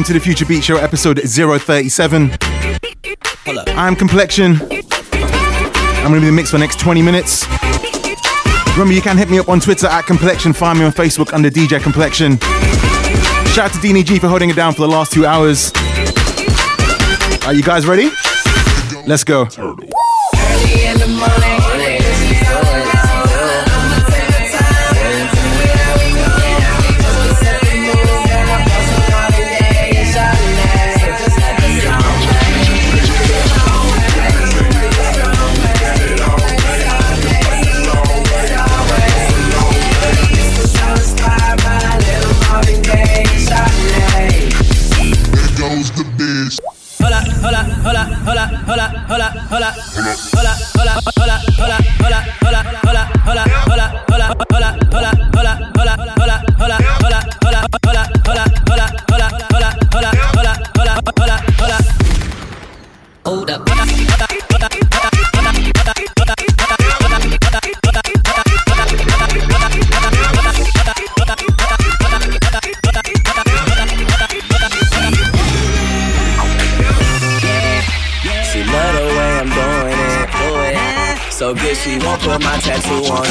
Welcome to the Future Beat Show, episode 037. I'm Complexion. I'm going to be the mix for the next 20 minutes. Remember, you can hit me up on Twitter at Complexion. Find me on Facebook under DJ Complexion. Shout out to Deanie G for holding it down for the last two hours. Are you guys ready? Let's go. she put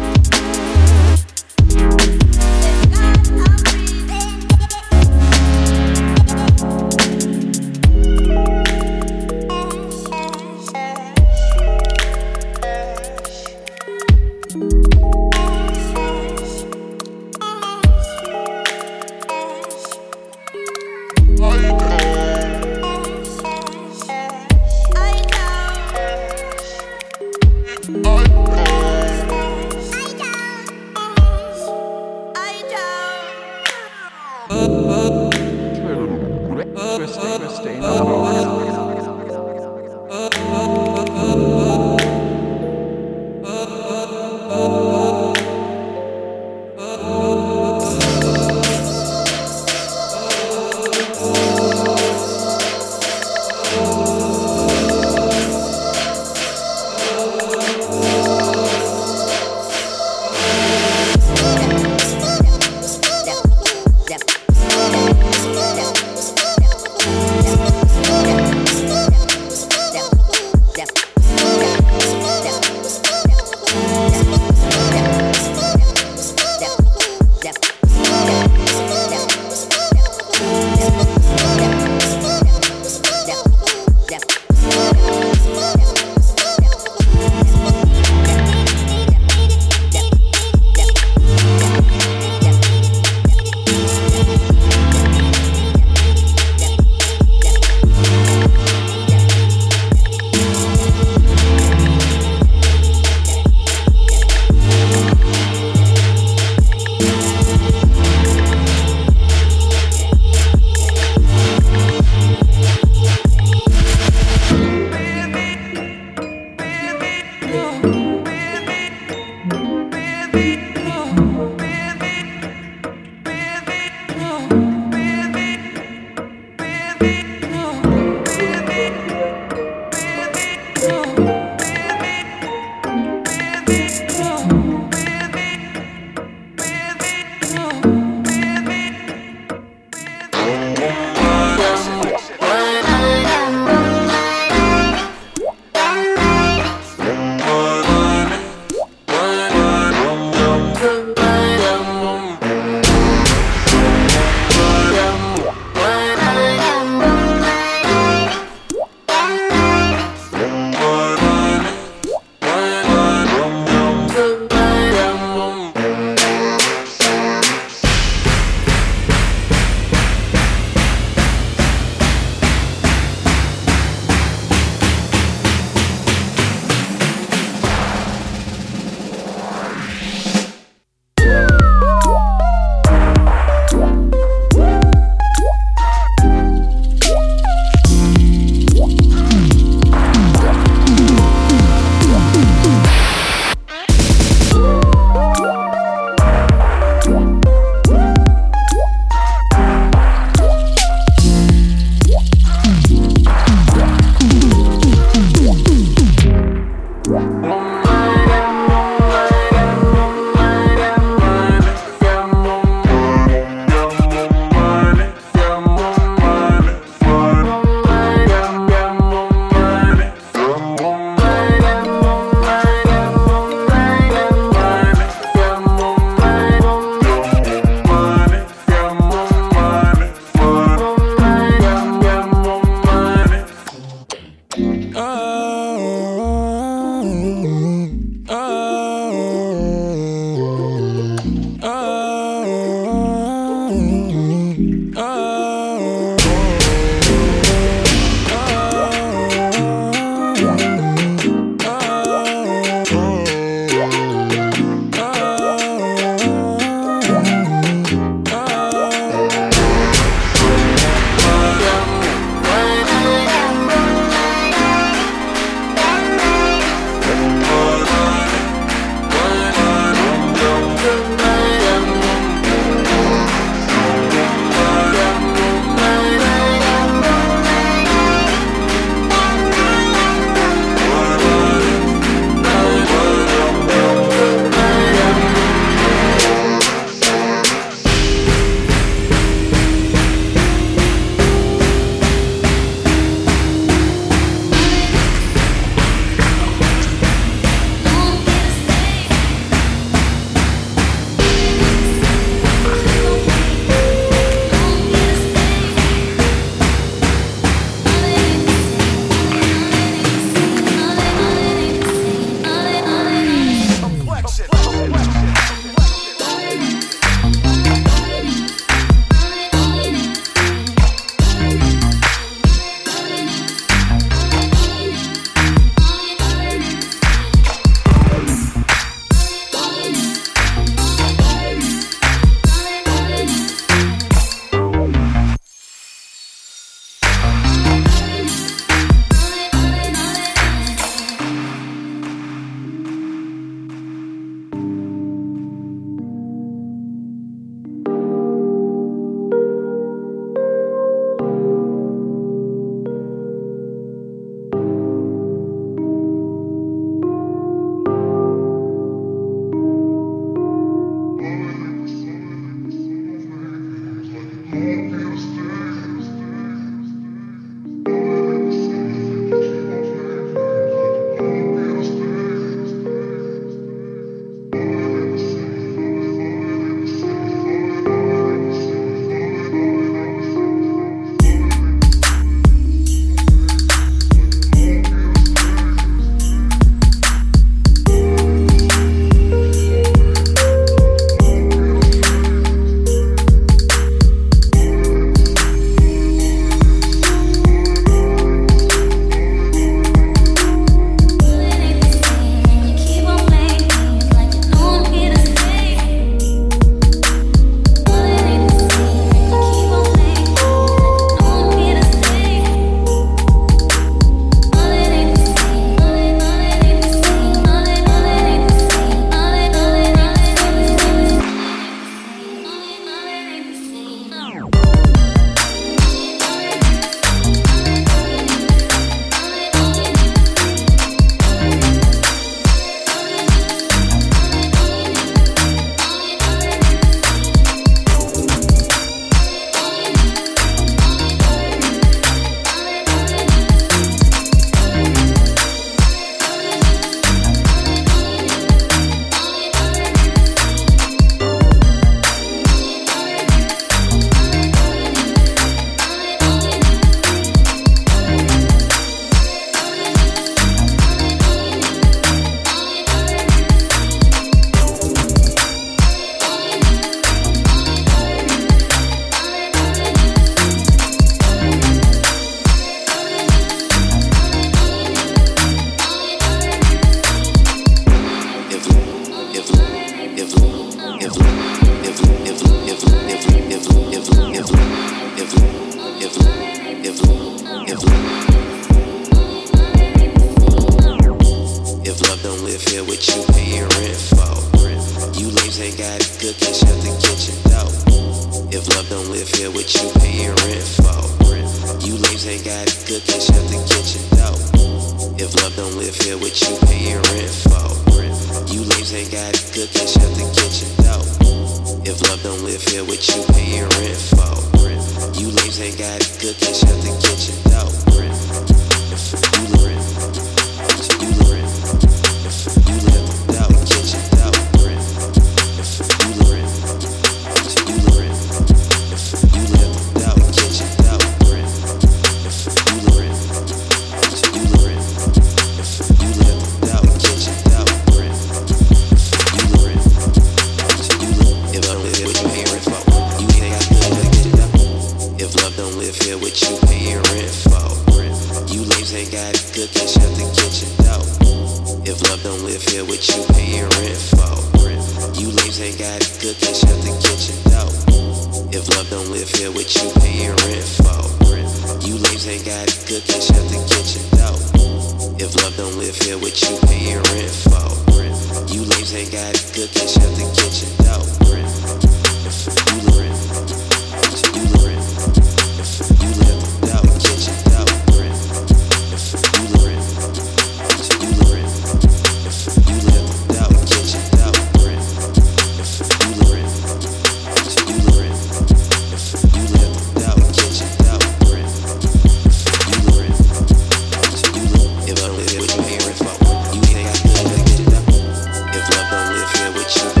with you,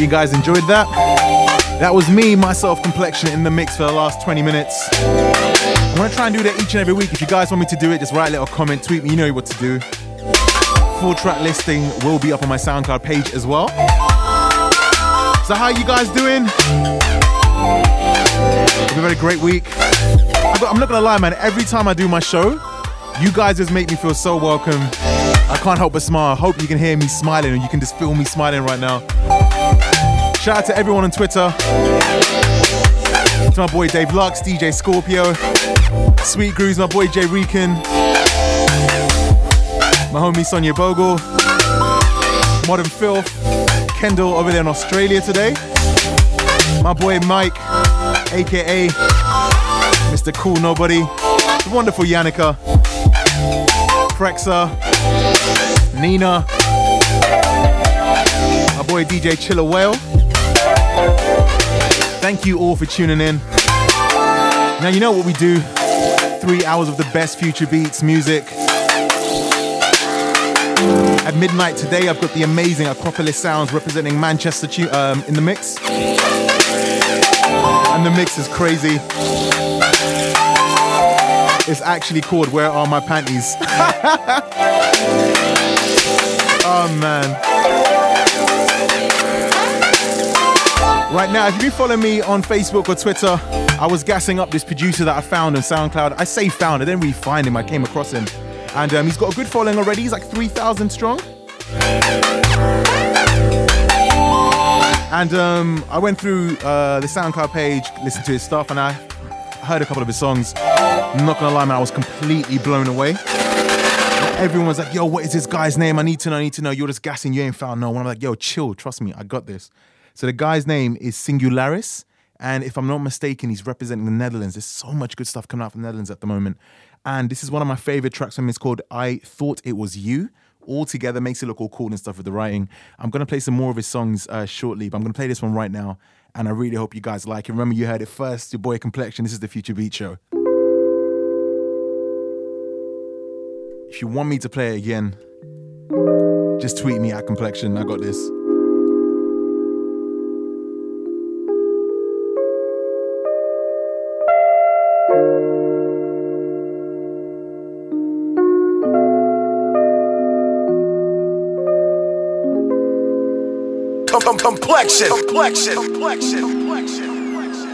you guys enjoyed that. That was me, myself, complexion in the mix for the last 20 minutes. I'm gonna try and do that each and every week. If you guys want me to do it, just write a little comment, tweet me, you know what to do. Full track listing will be up on my SoundCloud page as well. So how you guys doing? You had a great week. I'm not gonna lie, man. Every time I do my show, you guys just make me feel so welcome. I can't help but smile. I hope you can hear me smiling and you can just feel me smiling right now. Shout out to everyone on Twitter. To my boy Dave Lux, DJ Scorpio, Sweet Grooves, my boy Jay Reekin, my homie Sonia Bogle, Modern Filth, Kendall over there in Australia today, my boy Mike, aka Mr. Cool Nobody, the wonderful Yannicka, Prexa, Nina, my boy DJ Chiller Whale. Thank you all for tuning in. Now, you know what we do three hours of the best future beats, music. At midnight today, I've got the amazing Acropolis Sounds representing Manchester um, in the mix. And the mix is crazy. It's actually called Where Are My Panties? oh man. Right now, if you've been following me on Facebook or Twitter, I was gassing up this producer that I found on SoundCloud. I say found, I didn't really find him, I came across him. And um, he's got a good following already, he's like 3,000 strong. And um, I went through uh, the SoundCloud page, listened to his stuff, and I heard a couple of his songs. I'm not gonna lie, man, I was completely blown away. Everyone's like, yo, what is this guy's name? I need to know, I need to know. You're just gassing, you ain't found no one. I'm like, yo, chill, trust me, I got this. So the guy's name is Singularis. And if I'm not mistaken, he's representing the Netherlands. There's so much good stuff coming out from the Netherlands at the moment. And this is one of my favorite tracks from him. It's called I Thought It Was You. All together makes it look all cool and stuff with the writing. I'm going to play some more of his songs uh, shortly, but I'm going to play this one right now. And I really hope you guys like it. Remember, you heard it first. Your boy Complexion. This is the Future Beat Show. If you want me to play it again, just tweet me at Complexion. I got this. Complexion. Complexion. Complexion. Complexion.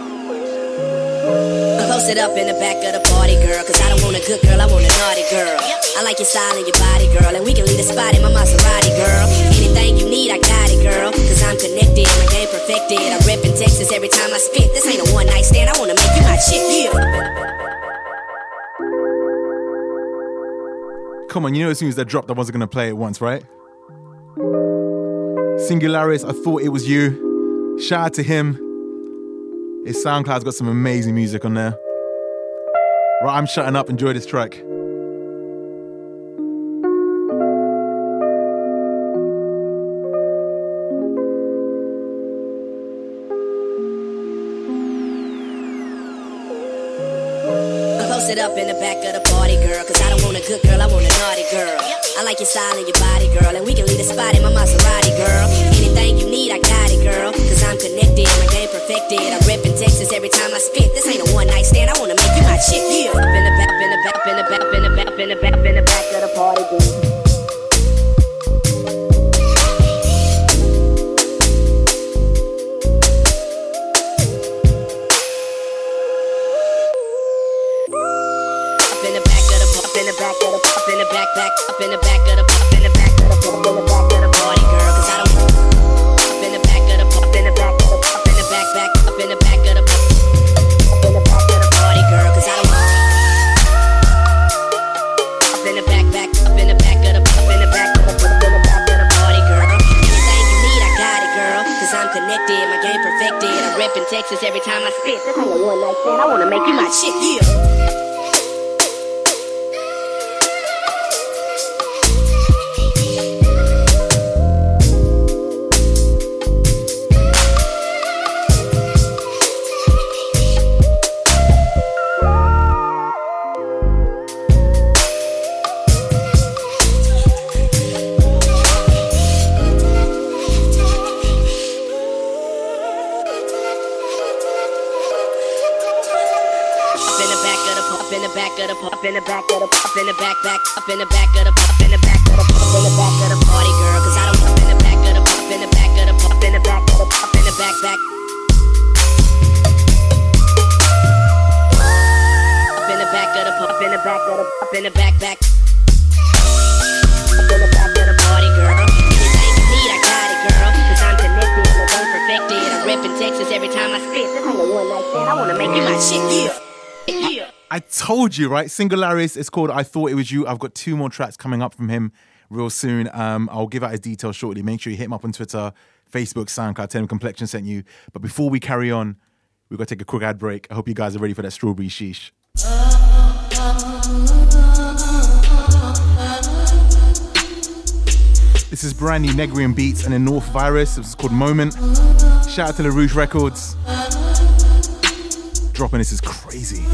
Posted up in the back of the party, girl. Cause I don't want a good girl, I want a naughty girl. I like your style and your body, girl. And we can leave the spot in my Maserati, girl. Anything you need, I got it, girl. Cause I'm connected, my game perfected. I rip in Texas every time I spit. This ain't a one night stand, I wanna make you my chick, yeah. Come on, you know as soon as that dropped, I wasn't gonna play it once, right? Singularis, I thought it was you. Shout out to him. His SoundCloud's got some amazing music on there. Right, I'm shutting up. Enjoy this track. Up in the back of the party, girl. Cause I don't want a good girl, I want a naughty girl. I like your style and your body, girl. And we can leave the spot in my Maserati, girl. Anything you need, I got it, girl. Cause I'm connected, my game perfected. I rip in Texas every time I spit. This ain't a one night stand, I wanna make you my chick, yeah. Up in the back, in the back, in the back, in the back, in the back, in the back of the party, girl. Back up in the back of the up in the back of the up in the back of the party girl cause I don't up in the back of the up in the back up in the back up in the back of the up in the back of the party girl I don't up in the back back up in the back of the up in the back of the party girl anything you need I got it girl cause I'm connected my game perfected I rip in Texas every time I spit this ain't a one night stand I wanna make you my chick yeah in the back back up in the back of the told you, right? Singularis. It's called I Thought It Was You. I've got two more tracks coming up from him real soon. Um, I'll give out his details shortly. Make sure you hit him up on Twitter, Facebook, SoundCloud. Tell him Complexion sent you. But before we carry on, we've got to take a quick ad break. I hope you guys are ready for that strawberry sheesh. This is brand new Neguim Beats and a North Virus. This is called Moment. Shout out to LaRouche Records. Dropping this is crazy.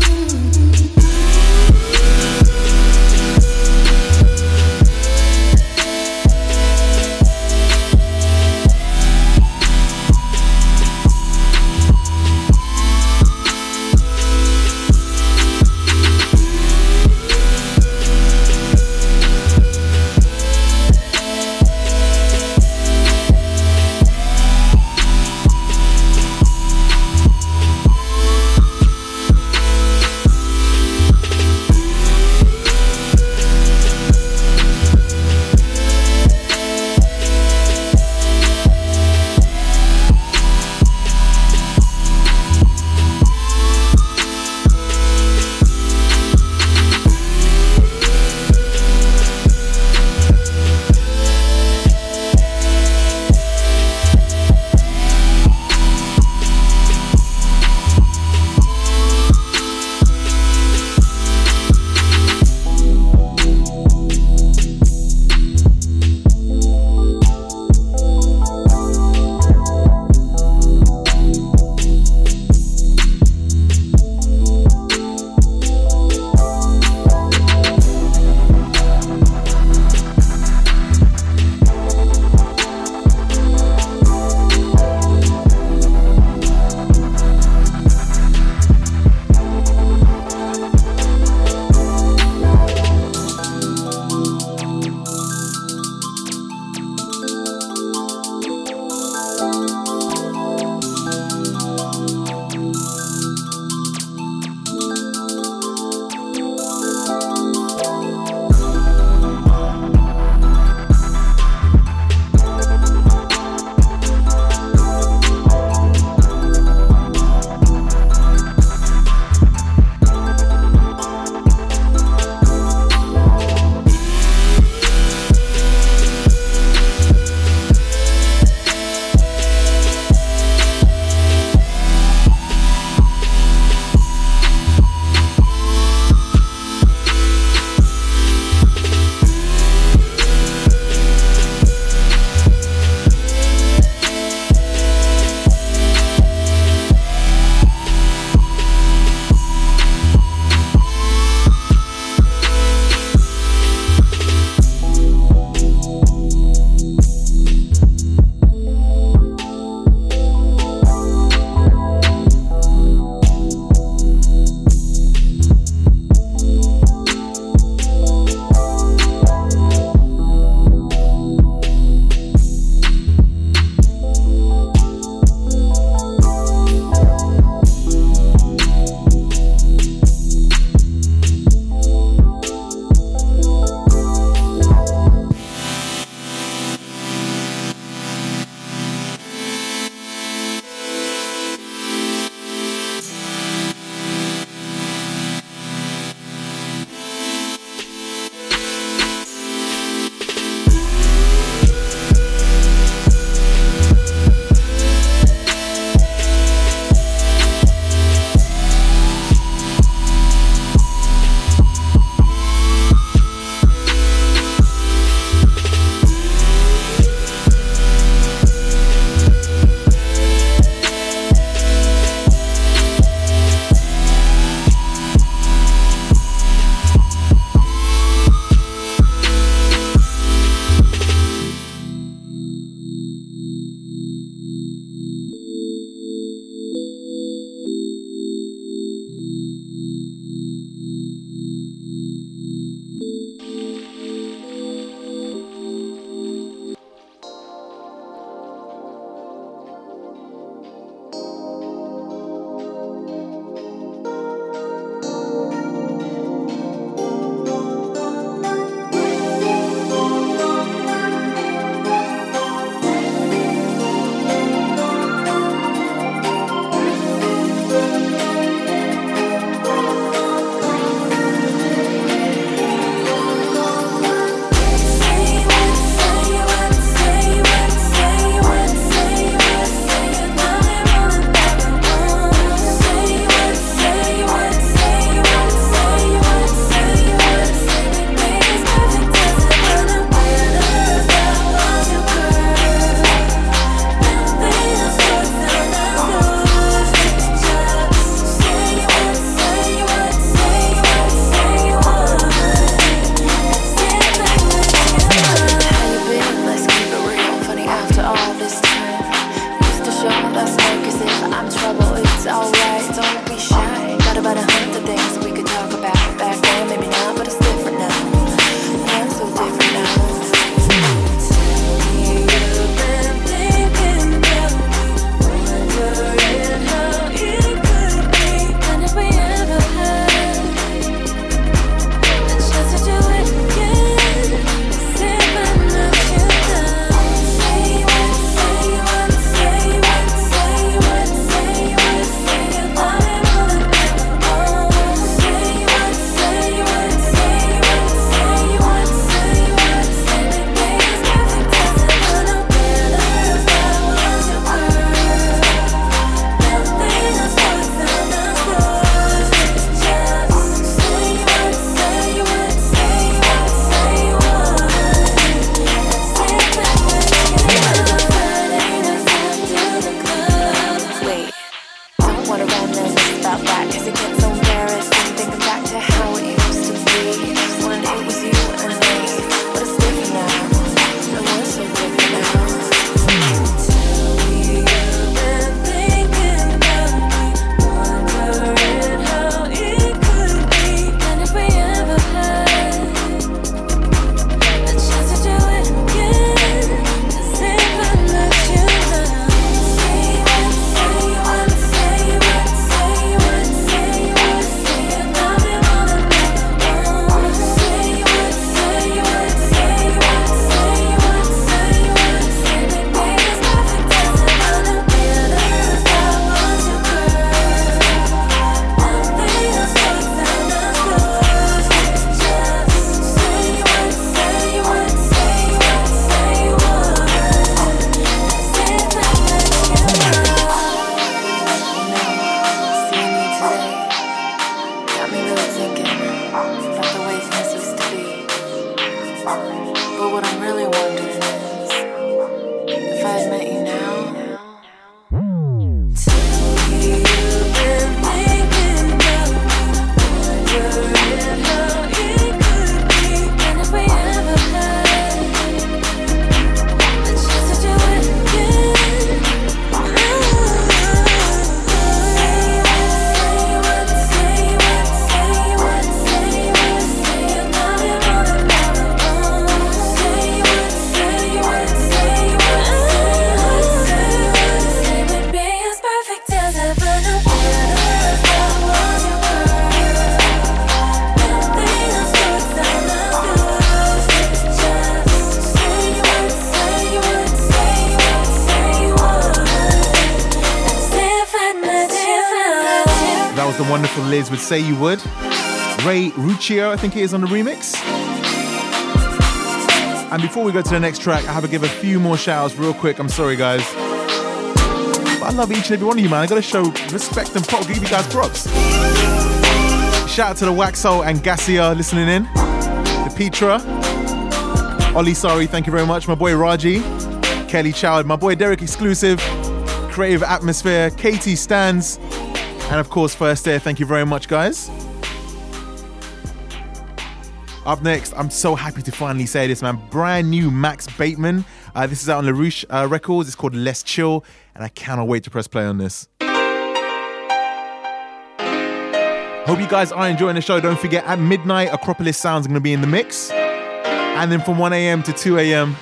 Say You Would. Rey Ruccio, I think it is on the remix. And before we go to the next track, I have to give a few more shouts real quick. I'm sorry, guys. But I love each and every one of you, man. I gotta show respect and prop, give you guys props. Shout out to the Waxo and Gassia listening in. The Petra. Ollie, sorry, thank you very much. My boy Raji. Kelly Chowd, my boy Derek Exclusive. Creative Atmosphere. Katie Stands. And of course, First Air, thank you very much, guys. Up next, I'm so happy to finally say this, man. Brand new Max Bateman. Uh, this is out on LaRouche uh, Records. It's called Let's Chill, and I cannot wait to press play on this. Hope you guys are enjoying the show. Don't forget, at midnight, Acropolis Sounds are going to be in the mix. And then from 1 a.m. to 2 a.m.,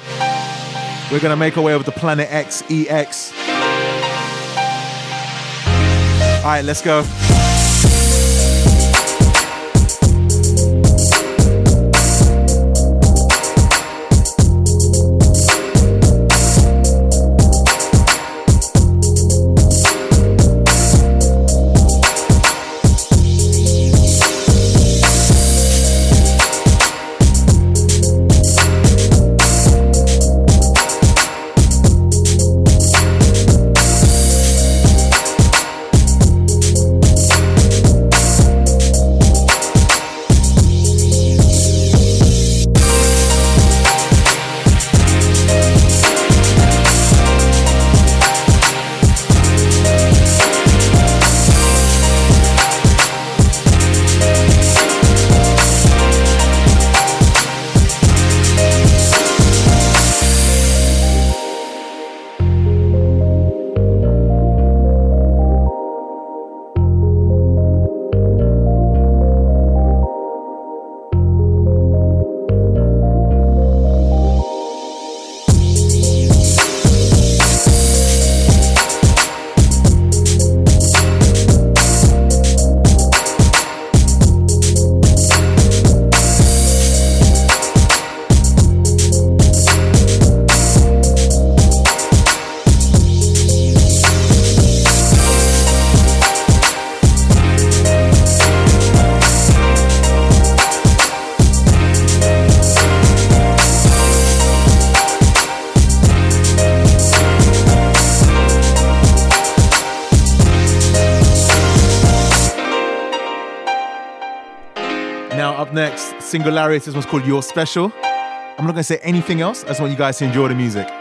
we're going to make our way over to Planet X EX. All right, let's go. Singularis. This one's called You're Special. I'm not going to say anything else. I just want you guys to enjoy the music.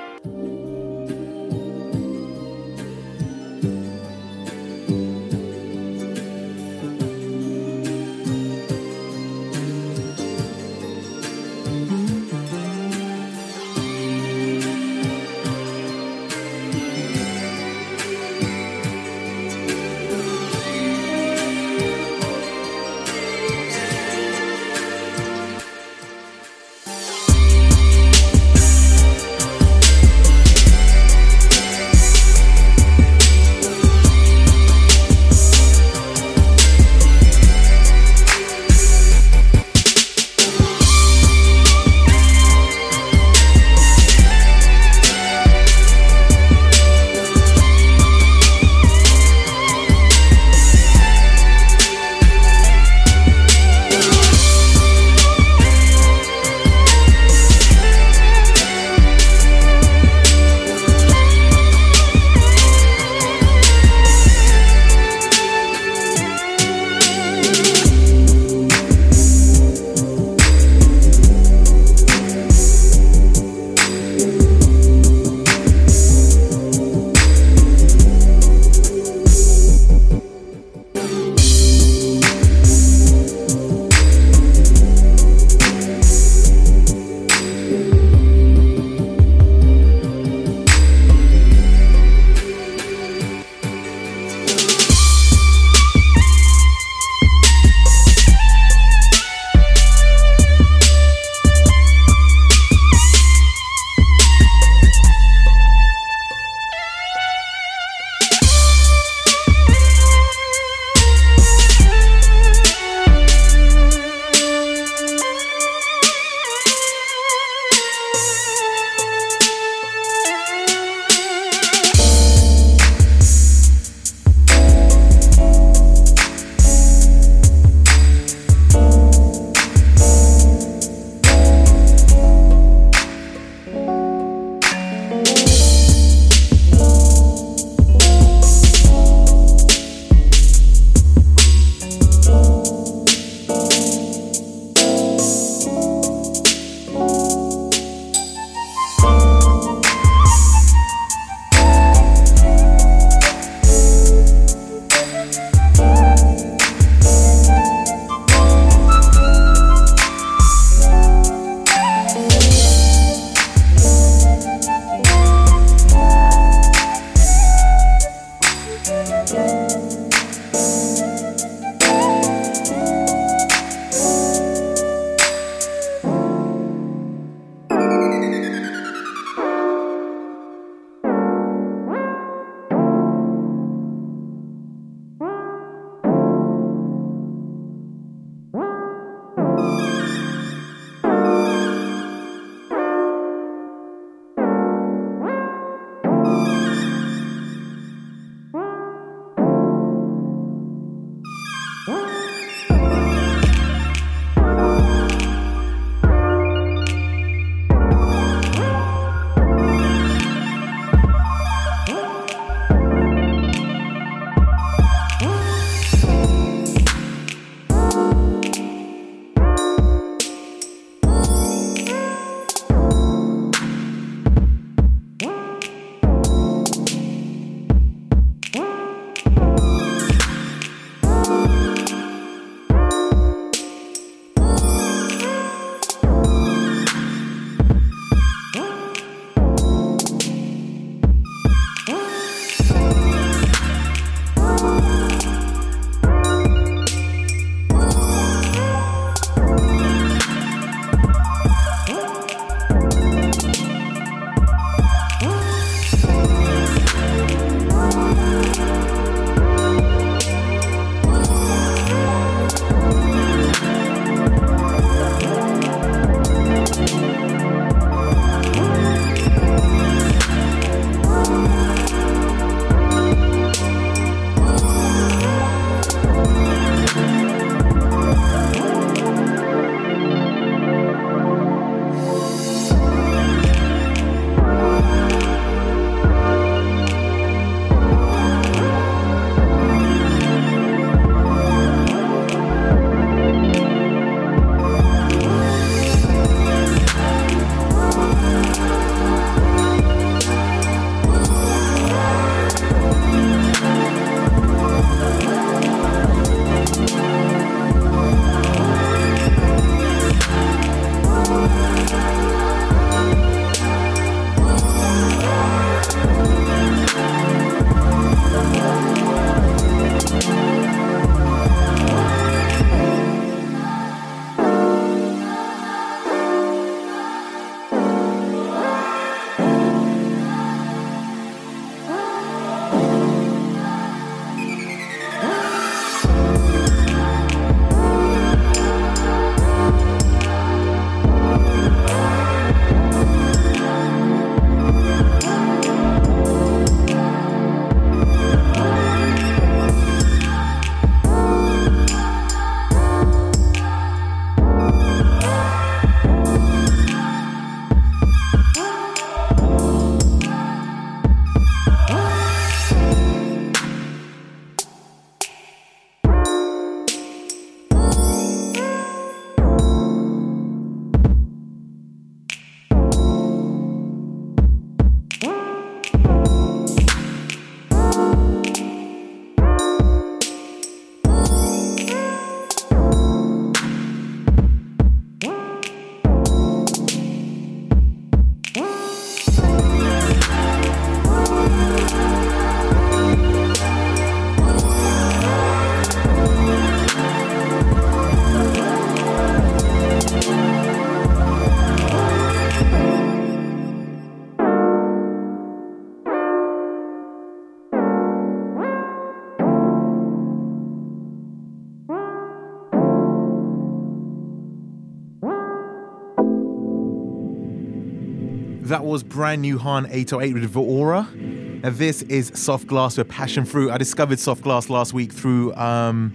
That was brand new Han 808 with Aura. And this is Soft Glas with Passion Fruit. I discovered Soft Glas last week through, um,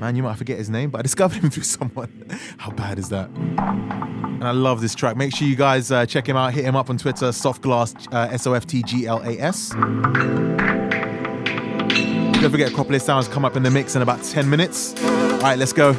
man, you might forget his name, but I discovered him through someone. How bad is that? And I love this track. Make sure you guys uh, check him out. Hit him up on Twitter, Soft Glas, uh, S O F T G L A S. Don't forget, Acropolis Sounds come up in the mix in about 10 minutes. All right, let's go.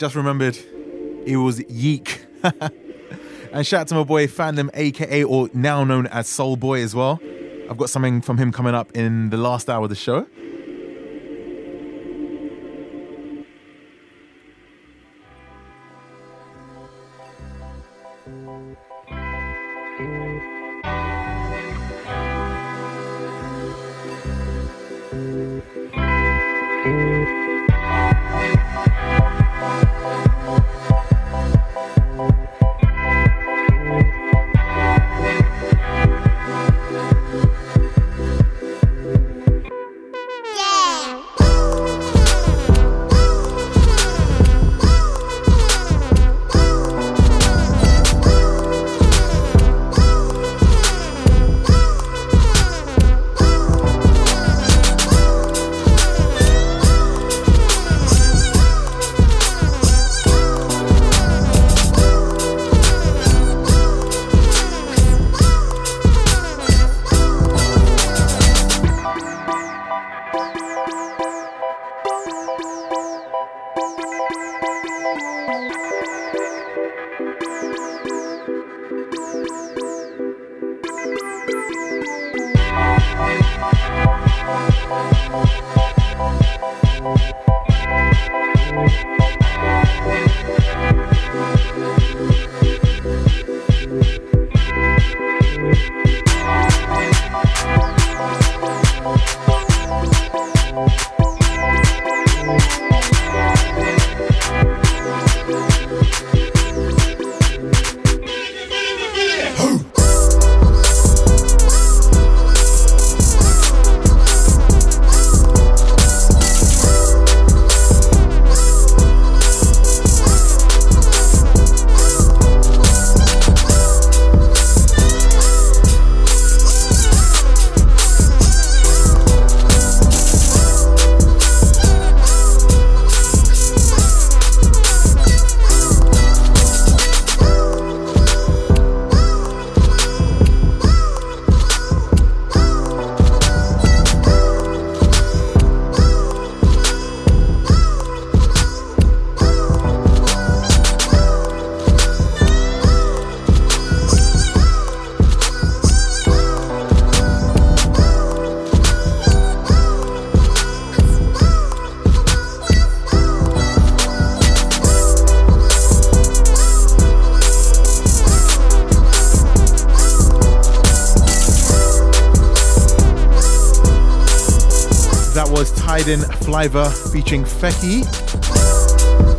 just remembered it was Yeek. and shout out to my boy Fandom, aka or now known as Soul Boy as well. I've got something from him coming up in the last hour of the show. Poseidon Flyver featuring Feki.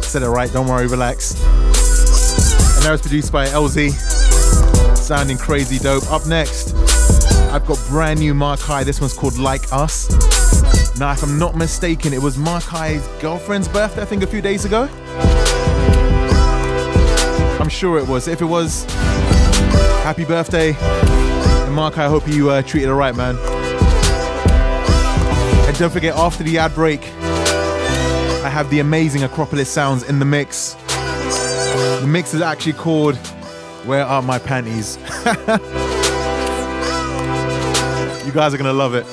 Said it right, don't worry, relax. And that was produced by Elzie. Sounding crazy dope. Up next, I've got brand new Markai. This one's called Like Us. Now, if I'm not mistaken, it was Markai's girlfriend's birthday, I think, a few days ago. I'm sure it was. If it was, happy birthday. And Mark, I hope you uh, treated her right, man. And don't forget, after the ad break, I have the amazing Acropolis sounds in the mix. The mix is actually called Where Are My Panties? you guys are gonna love it.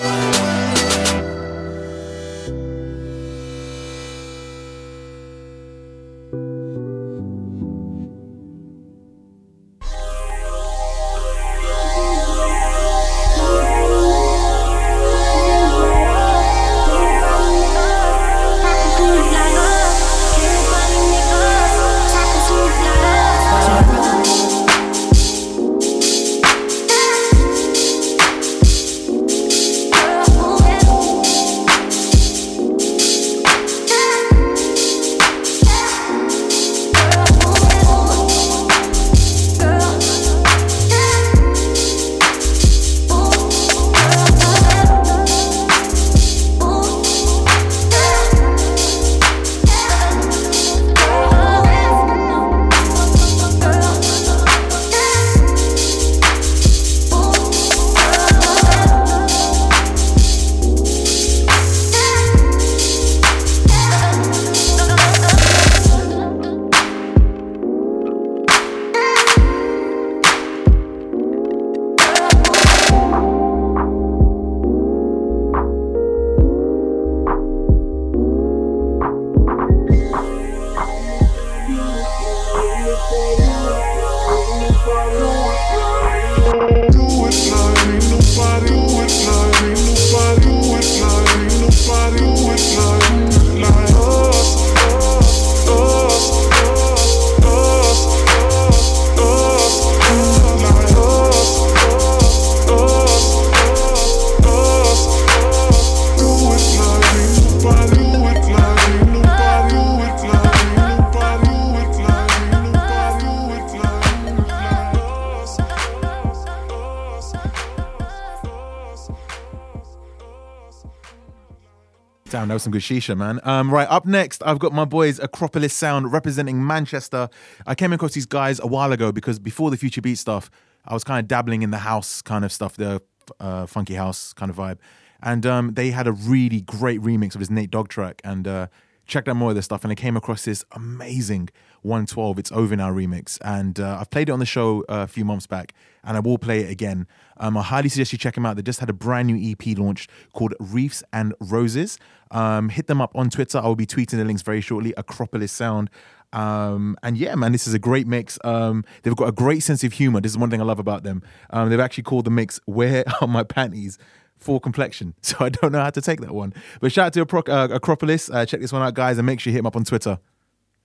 Damn, that was some good shisha, man. Um, right, up next, I've got my boys Acropolis Sound representing Manchester. I came across these guys a while ago because before the Future Beat stuff, I was kind of dabbling in the house kind of stuff, the uh, funky house kind of vibe. And um, they had a really great remix of this Nate Dogg track. And uh, checked out more of their stuff. And I came across this amazing 112 It's Over Now remix. And uh, I've played it on the show a few months back. And I will play it again. Um, I highly suggest you check them out. They just had a brand new EP launched called Reefs and Roses. Um, hit them up on Twitter. I will be tweeting the links very shortly. Acropolis Sound. Um, and yeah, man, this is a great mix. Um, they've got a great sense of humor. This is one thing I love about them. Um, they've actually called the mix "Where Are My Panties." For complexion. So I don't know how to take that one. But shout out to Apro- uh, Acropolis. Uh, check this one out, guys, and make sure you hit him up on Twitter.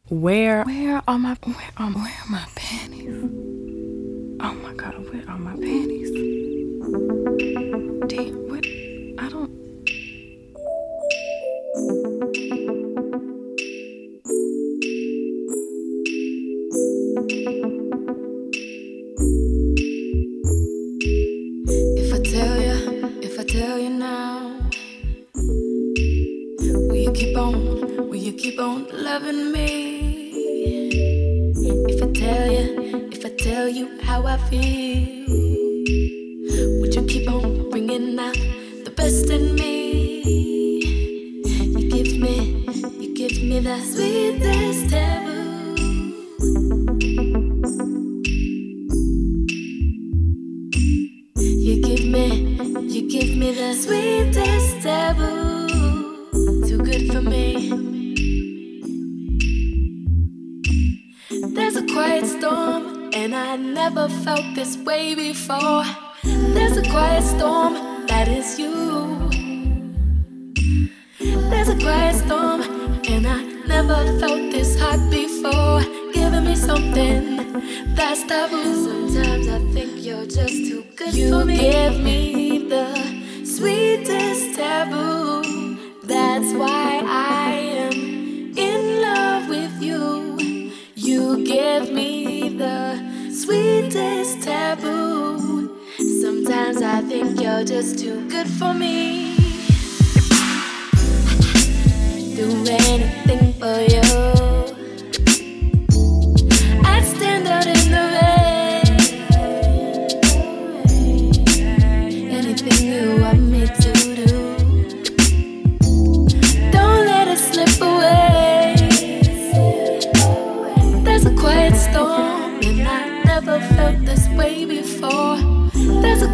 Where where are my where are, where are my panties? Oh my god, where are my panties? Damn, what? I don't. If I keep on, will you keep on loving me? If I tell you, if I tell you how I feel, would you keep on bringing out the best in me? You give me, you give me the sweetest taboo. You give me, you give me the sweetest taboo. Quiet storm, and I never felt this way before. There's a quiet storm, that is you. There's a quiet storm, and I never felt this hot before. Giving me something that's taboo. Sometimes I think you're just too good you for me. You give me the sweetest taboo. That's that's why I am in love with you. You give me the sweetest taboo. Sometimes I think you're just too good for me. Do anything for you.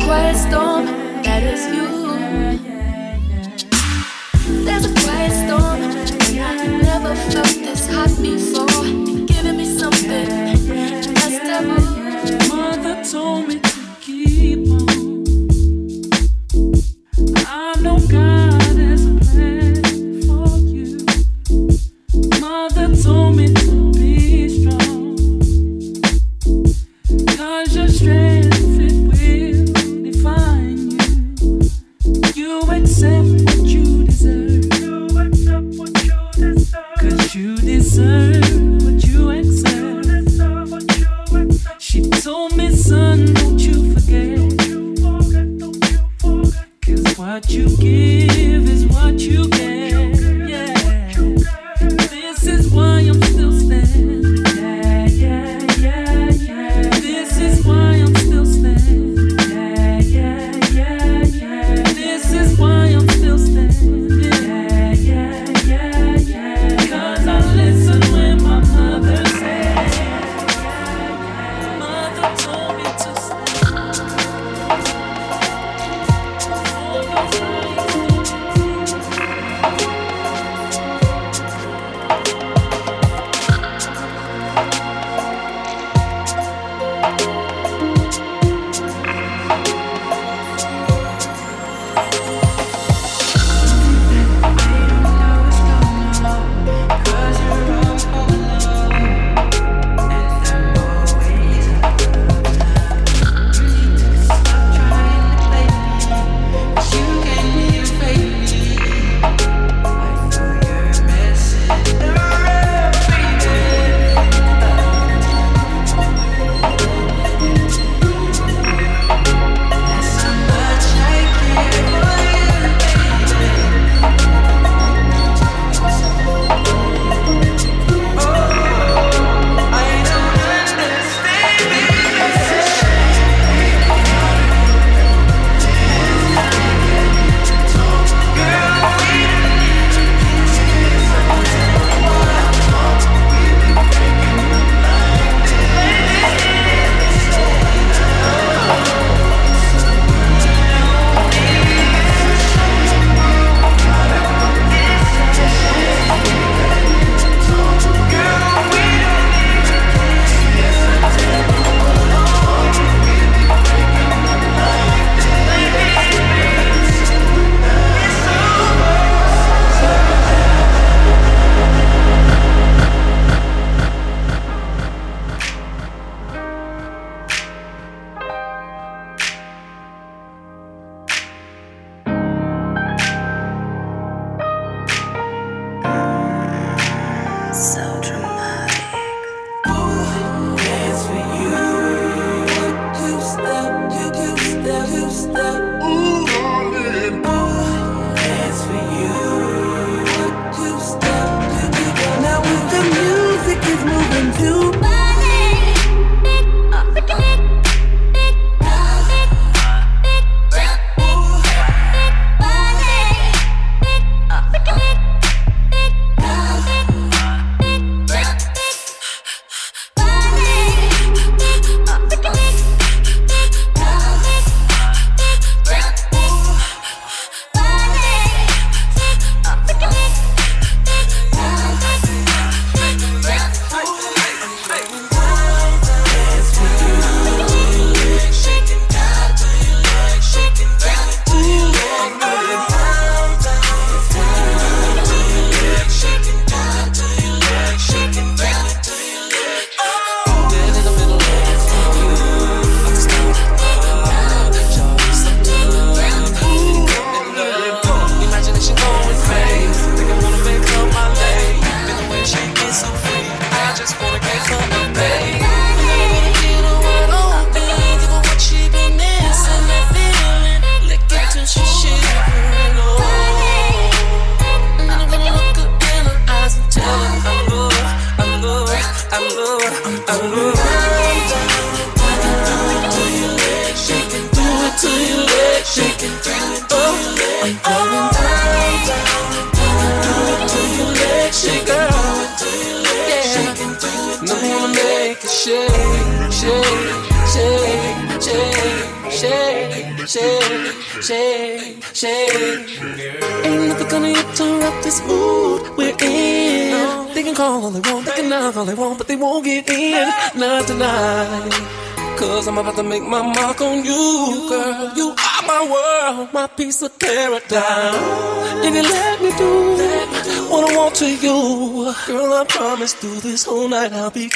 Quiet storm that is you. There's a quiet storm, and I never felt this hot before. Giving me something that's taboo. Mother told me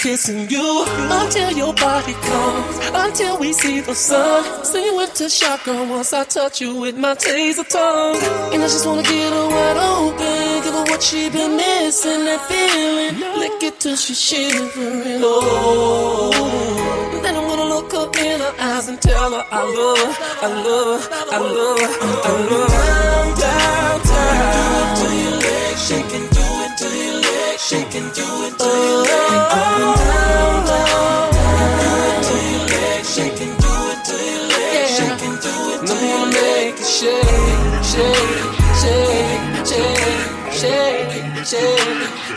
kissing you. Until your body comes, until we see the sun. See with the shock, girl, once I touch you with my taser tongue. And I just wanna get her wide open, give her what she been missing, that feeling. Lick it till she's shivering. Oh, then I'm gonna look up in her eyes and tell her I love her, I love her, I love her, I love her. Down, down, down.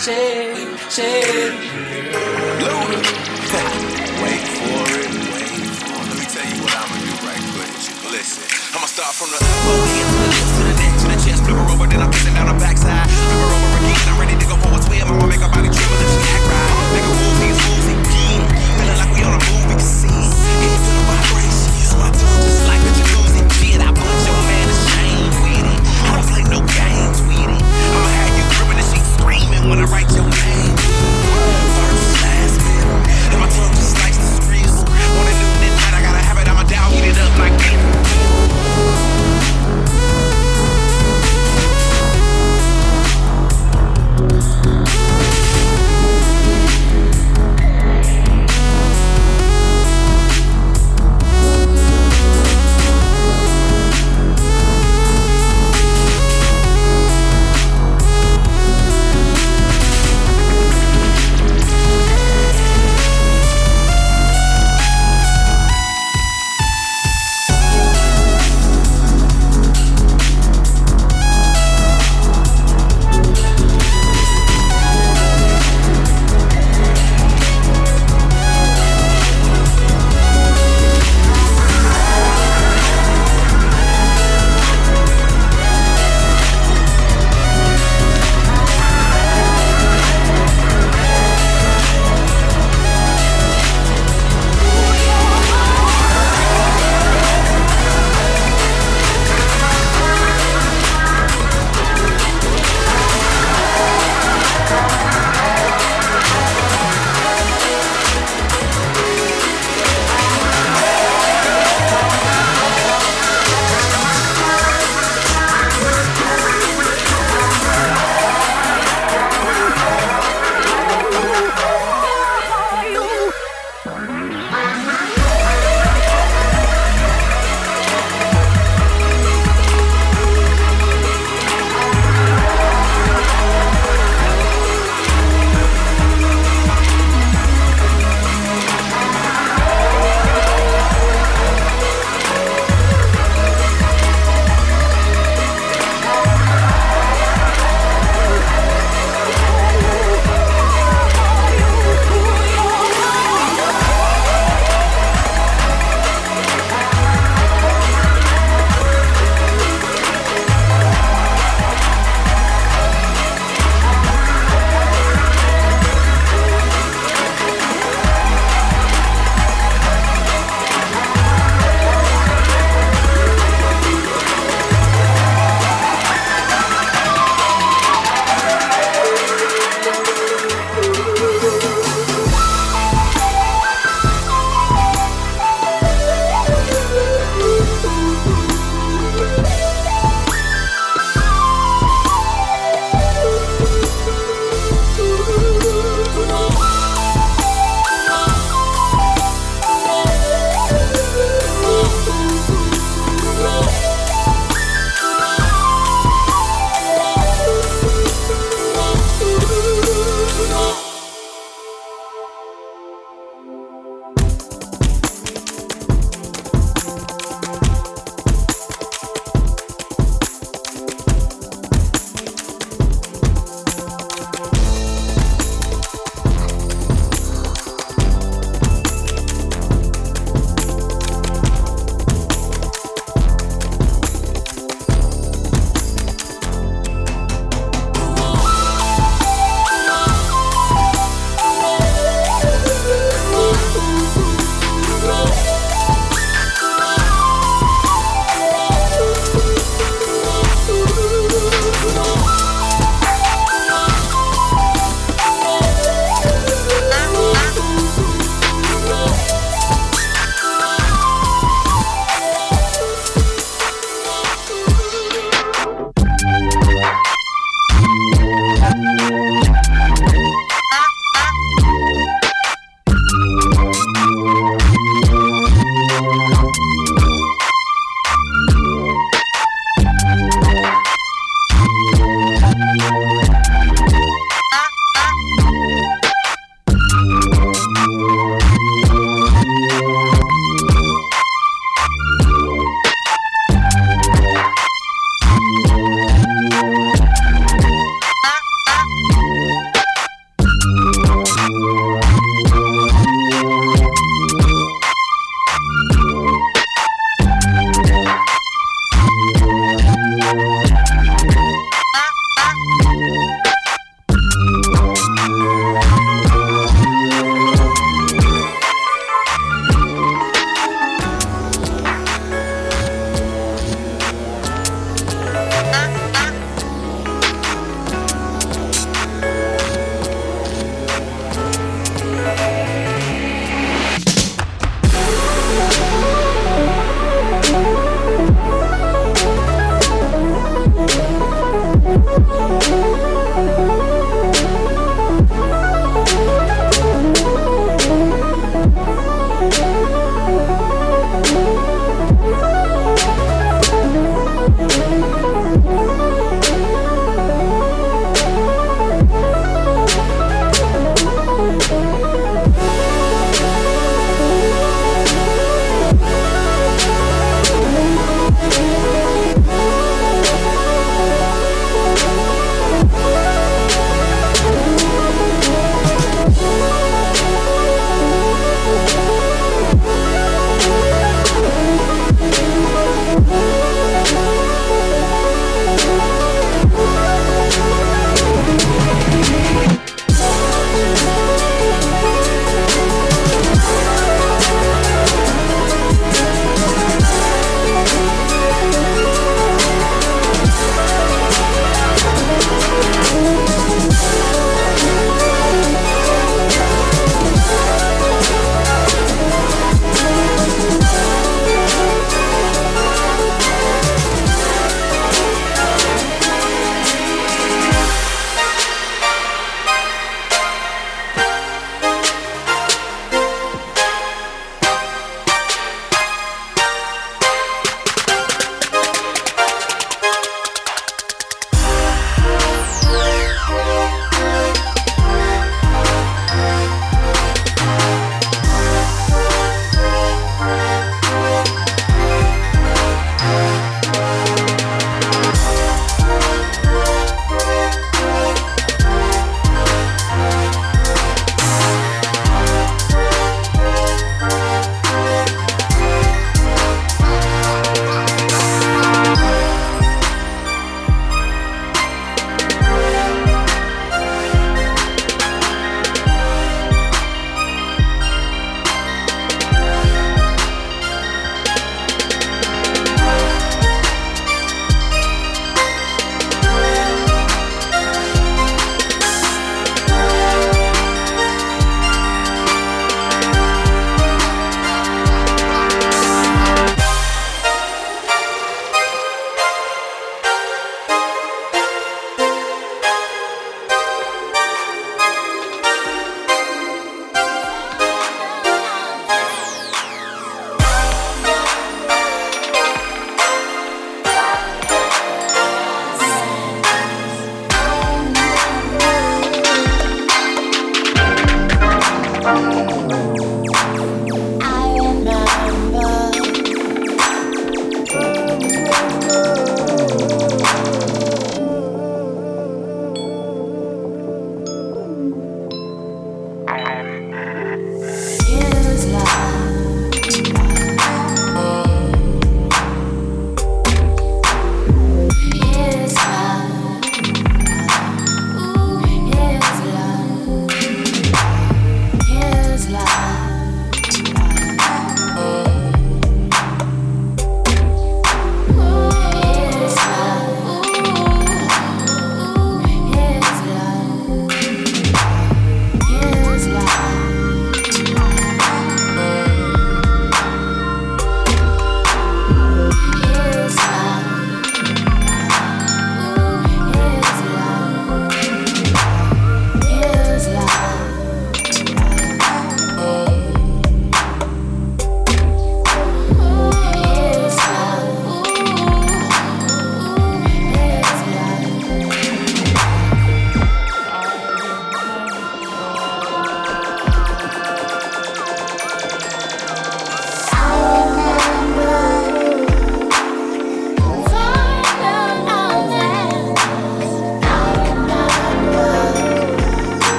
Shake, shake. Wait for it. Let me tell you what I'ma do right. Listen, I'ma start from the to the to the neck to the chest, flip her over, then I'm kissing down her backside. Flip her over again, I'm ready to go for a swim. I'ma make her body tremble she act right.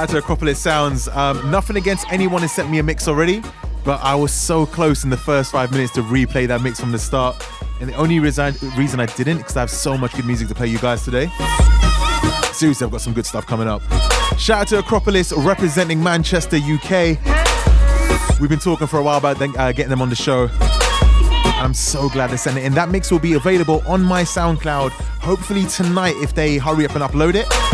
Shout out to Acropolis Sounds. Um, nothing against anyone who sent me a mix already, but I was so close in the first five minutes to replay that mix from the start. And the only reason, reason I didn't, because I have so much good music to play you guys today. Seriously, I've got some good stuff coming up. Shout out to Acropolis representing Manchester, UK. We've been talking for a while about uh, getting them on the show. I'm so glad they sent it in. That mix will be available on my SoundCloud, hopefully tonight if they hurry up and upload it.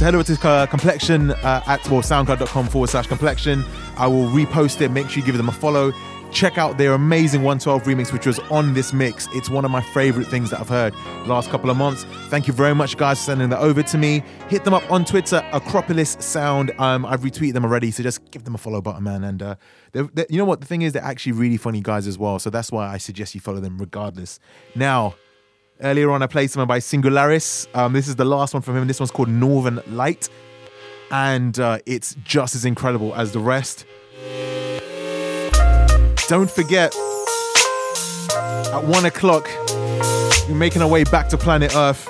So head over to uh, complexion uh, at well, soundcloud.com forward slash complexion. I will repost it. Make sure you give them a follow. Check out their amazing 112 remix, which was on this mix. It's one of my favorite things that I've heard last couple of months. Thank you very much, guys, for sending that over to me. Hit them up on Twitter, Acropolis Sound. Um, I've retweeted them already, so just give them a follow button, man. And uh, they're, they're- you know what? The thing is, they're actually really funny guys as well. So that's why I suggest you follow them regardless. Now, Earlier on, I played something by Singularis. Um, this is the last one from him. This one's called Northern Light, and uh, it's just as incredible as the rest. Don't forget, at one o'clock, we're making our way back to planet Earth.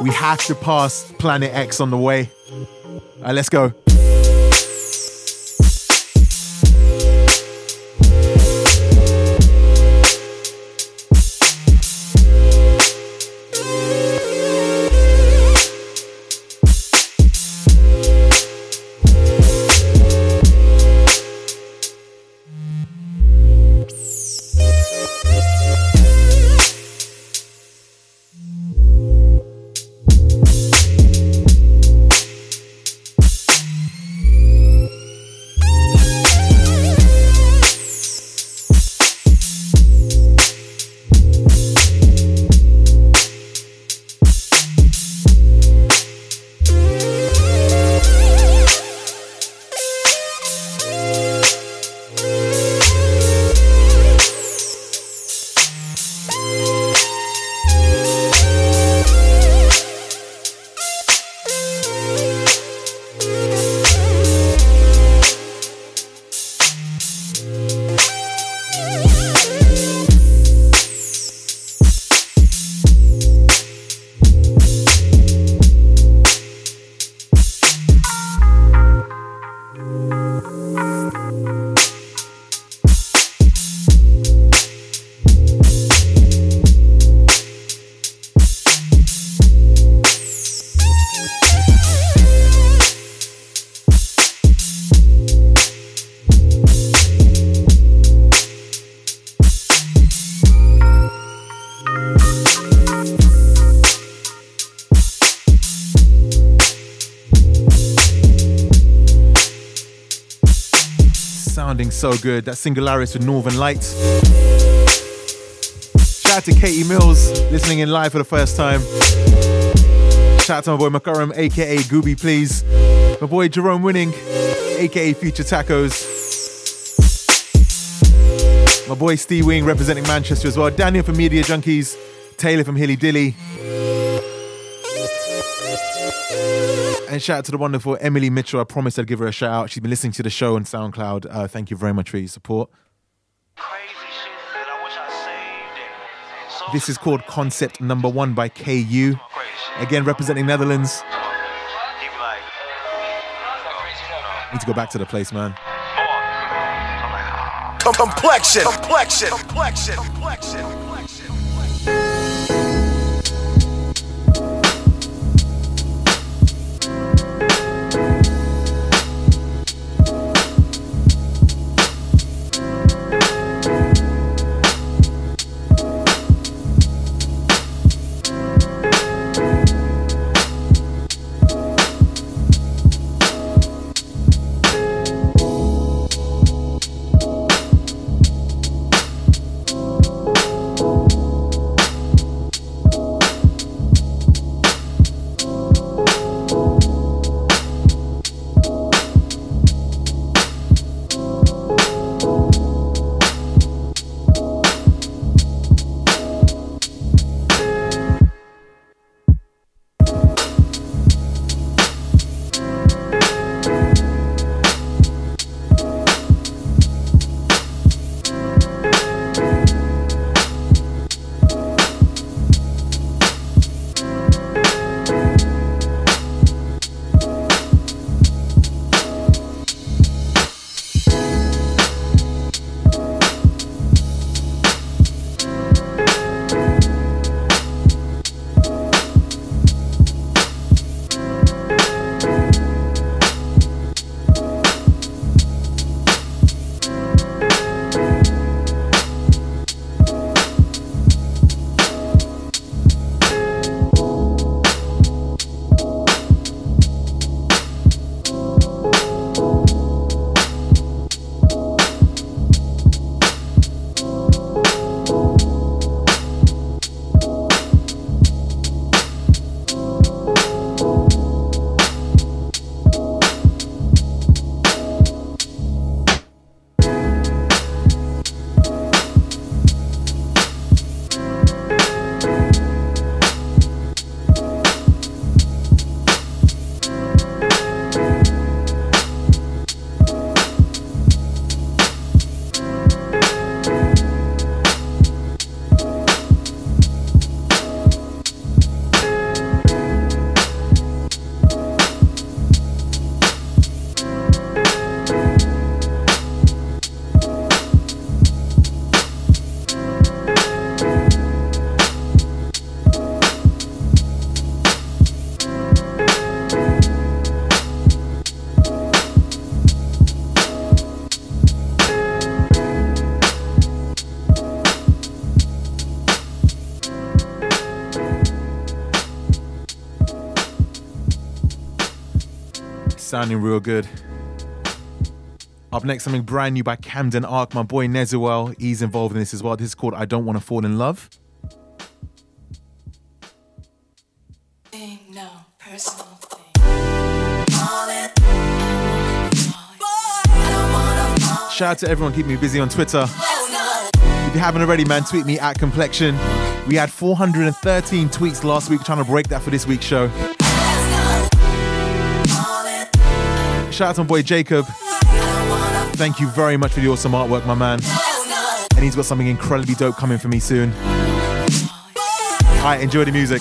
We have to pass Planet X on the way. Let's go. So good. That Singularis with Northern Lights. Shout out to Katie Mills, listening in live for the first time. Shout out to my boy Makaram, aka Gooby Please. My boy Jerome Winning, aka Future Tacos. My boy Steve Wing representing Manchester as well. Daniel from Media Junkies. Taylor from Hilly Dilly. And shout out to the wonderful Emily Mitchell. I promised I'd give her a shout out. She's been listening to the show on SoundCloud. Uh, thank you very much for your support. This is called Concept Number One by KA-YU. Again, representing Netherlands. Need to go back to the place, man. Complexion, complexion, complexion, complexion. Thank Sounding real good. Up next, something brand new by Camden Arc, my boy Nezuel. He's involved in this as well. This is called I Don't Want to Fall in Love. Ain't no personal. Shout out to everyone keeping me busy on Twitter. If you haven't already, man, tweet me at Complexion. We had 413 tweets last week, trying to break that for this week's show. Shout out to my boy Jacob. Thank you very much for the awesome artwork, my man. And he's got something incredibly dope coming for me soon. Alright, enjoy the music.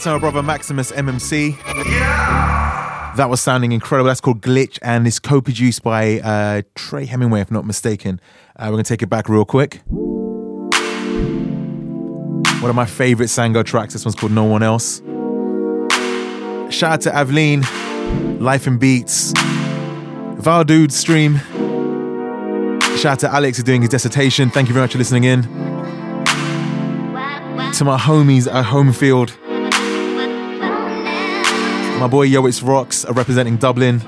Out to my brother Maximus MMC. That was sounding incredible. That's called Glitch and it's co produced by uh, Trey Hemingway, if not mistaken. Uh, we're going to take it back real quick. One of my favorite Sango tracks. This one's called No One Else. Shout out to Aveline, Life and Beats, Val Dude Stream. Shout out to Alex for doing his dissertation. Thank you very much for listening in. To my homies at Homefield. My boy Yo It's Rocks are representing Dublin.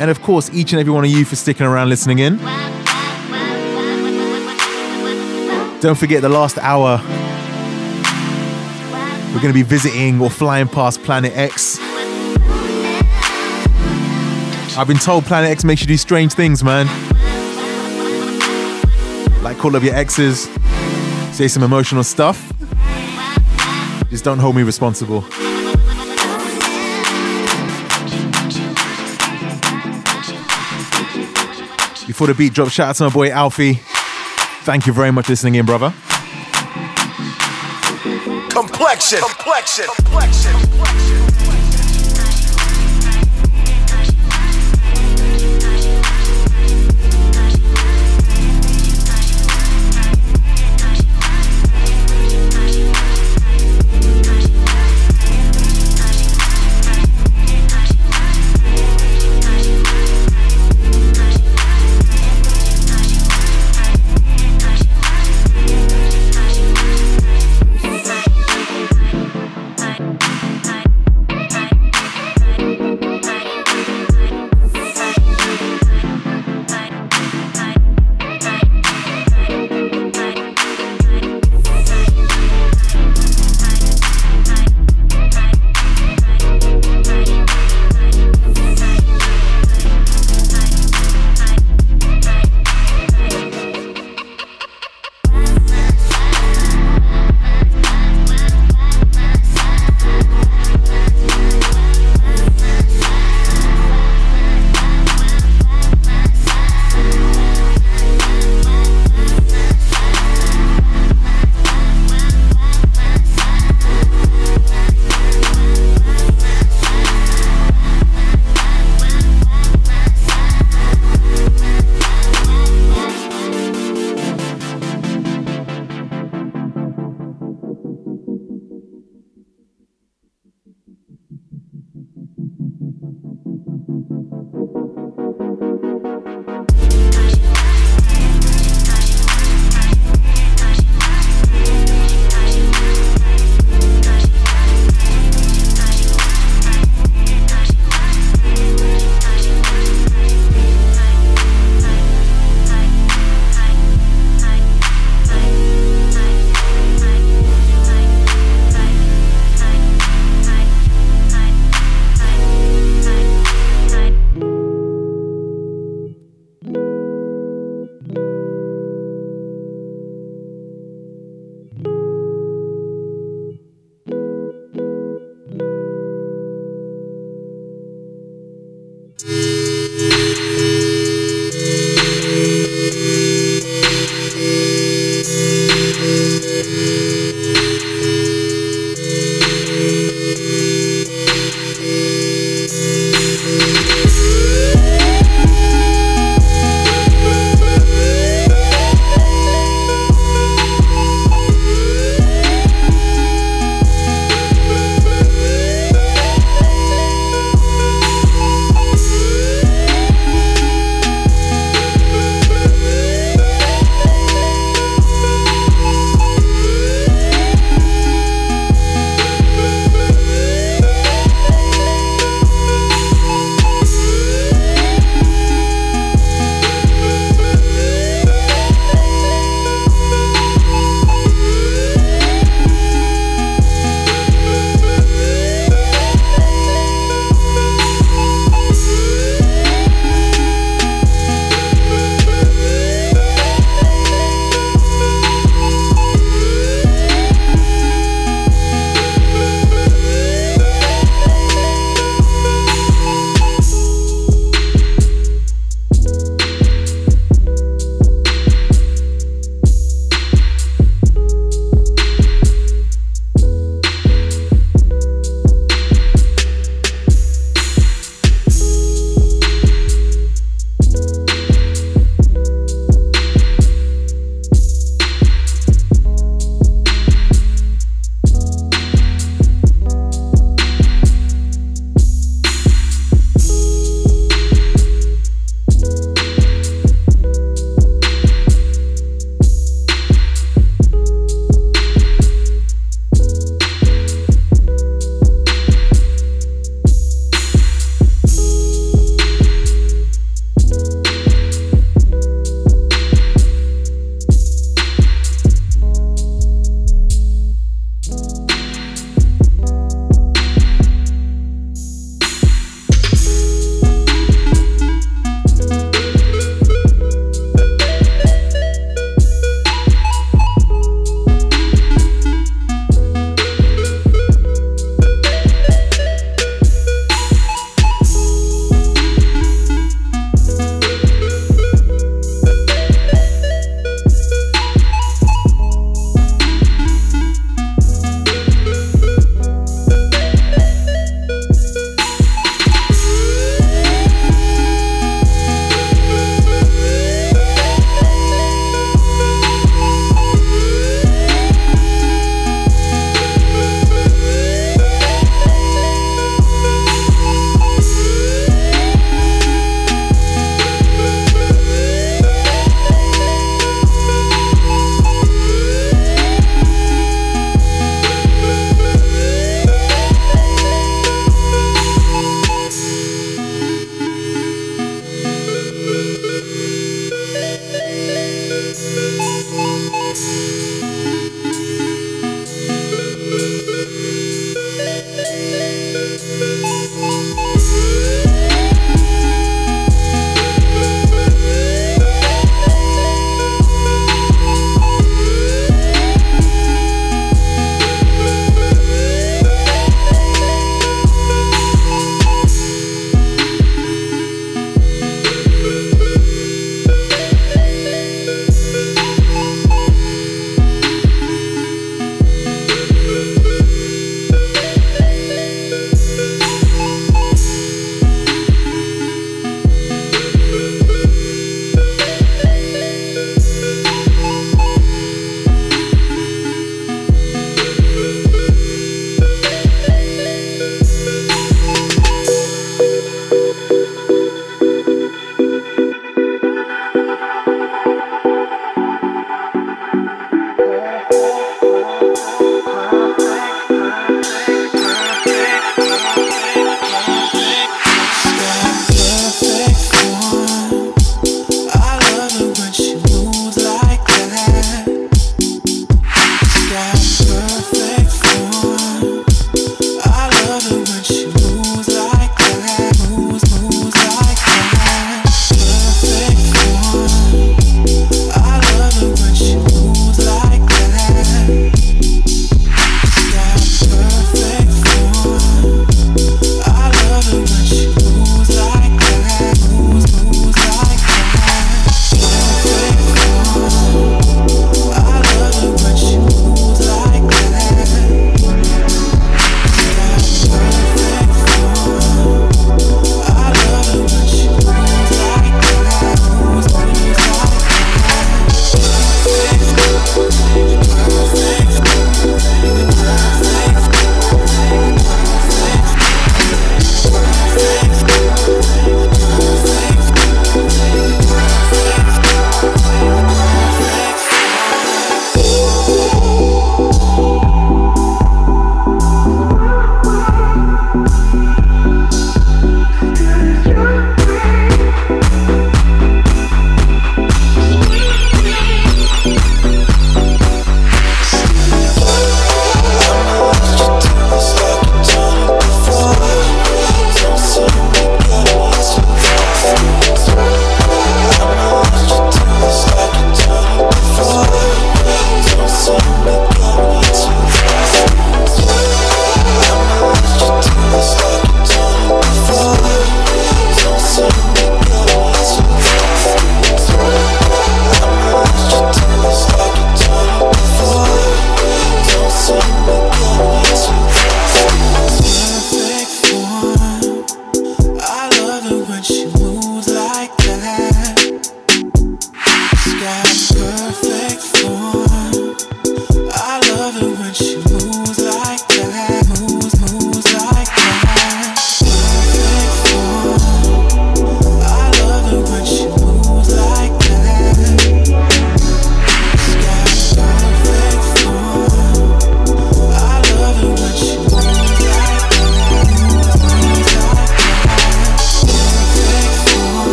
And of course, each and every one of you for sticking around listening in. Don't forget the last hour. We're going to be visiting or flying past Planet X. I've been told Planet X makes you do strange things, man. Like call up your exes, say some emotional stuff. Just don't hold me responsible. Before the beat drops, shout out to my boy Alfie. Thank you very much for listening in, brother. Complexion. Complexion. Complexion.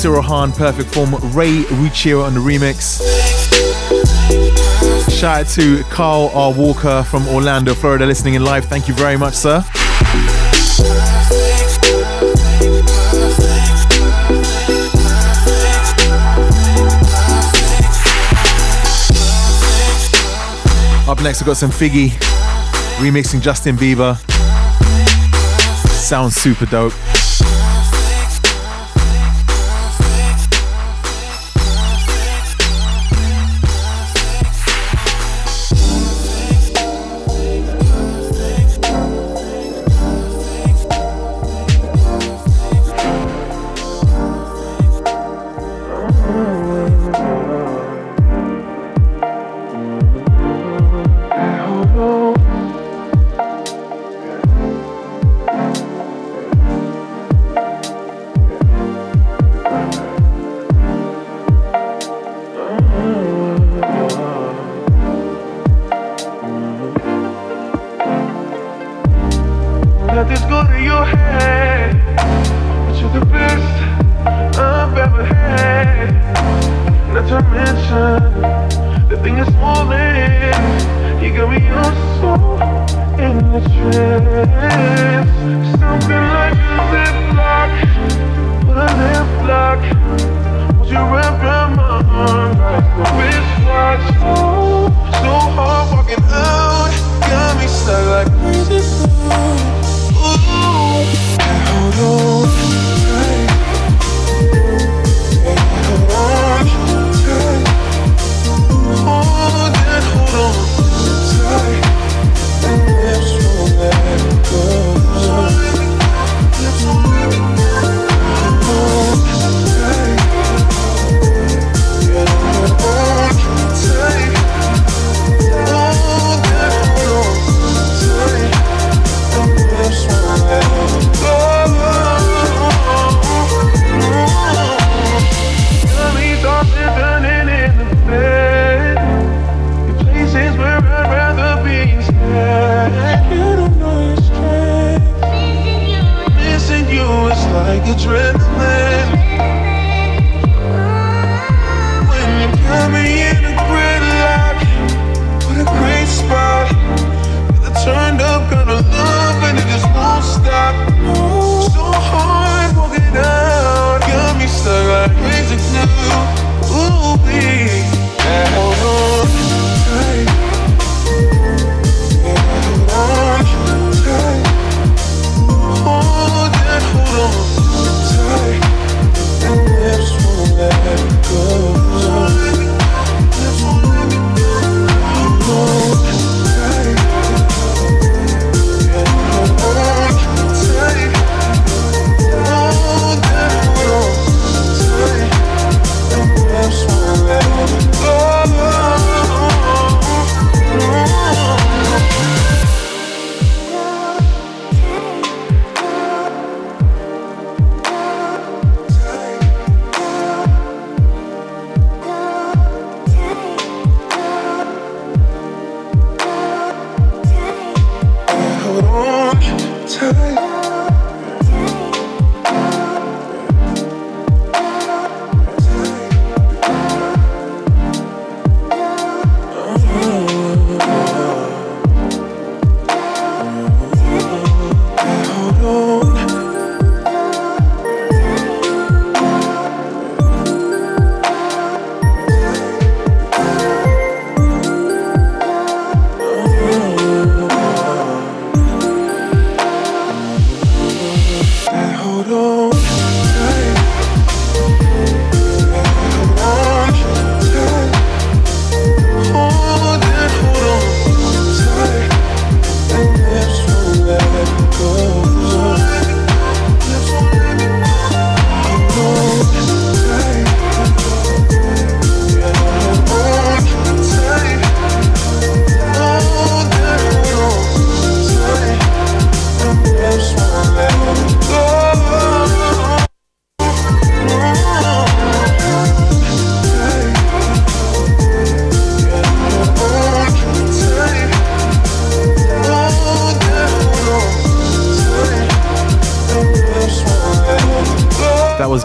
Cyril Perfect Form, Rey Ruccio on the remix. Shout out to Carl R. Walker from Orlando, Florida, listening in live. Thank you very much, sir. Up next, we've got some Figgy remixing Justin Bieber. Sounds super dope.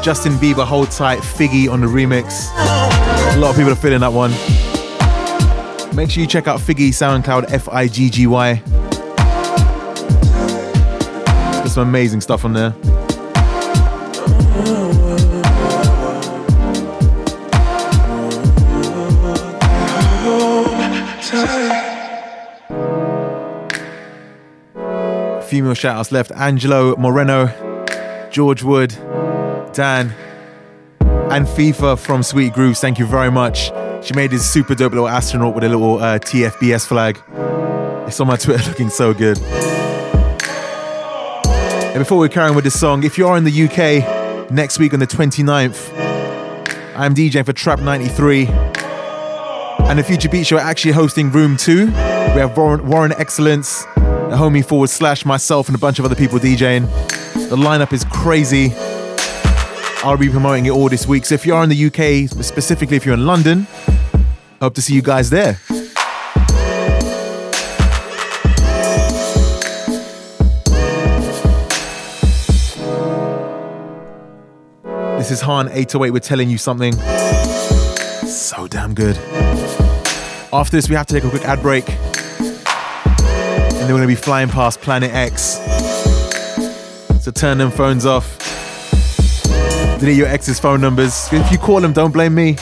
Justin Bieber, Hold Tight, Figgy on the remix. A lot of people are feeling that one. Make sure you check out Figgy SoundCloud, F I G G Y. There's some amazing stuff on there. Female shoutouts left Angelo Moreno, George Wood, Dan, and FIFA from Sweet Grooves. Thank you very much. She made this super dope little astronaut with a little uh, TFBS flag. It's on my Twitter looking so good. And before we carry on with this song, if you are in the UK next week on the 29th, I'm DJing for Trap 93. And the Future Beat Show are actually hosting Room 2. We have Warren, Warren Excellence, the homie forward slash myself, and a bunch of other people DJing. The lineup is crazy. I'll be promoting it all this week. So if you are in the UK, specifically if you're in London, hope to see you guys there. This is Haan808. We're telling you something so damn good. After this, we have to take a quick ad break. And then we're going to be flying past Planet X. So turn them phones off. Delete your ex's phone numbers. If you call them, don't blame me.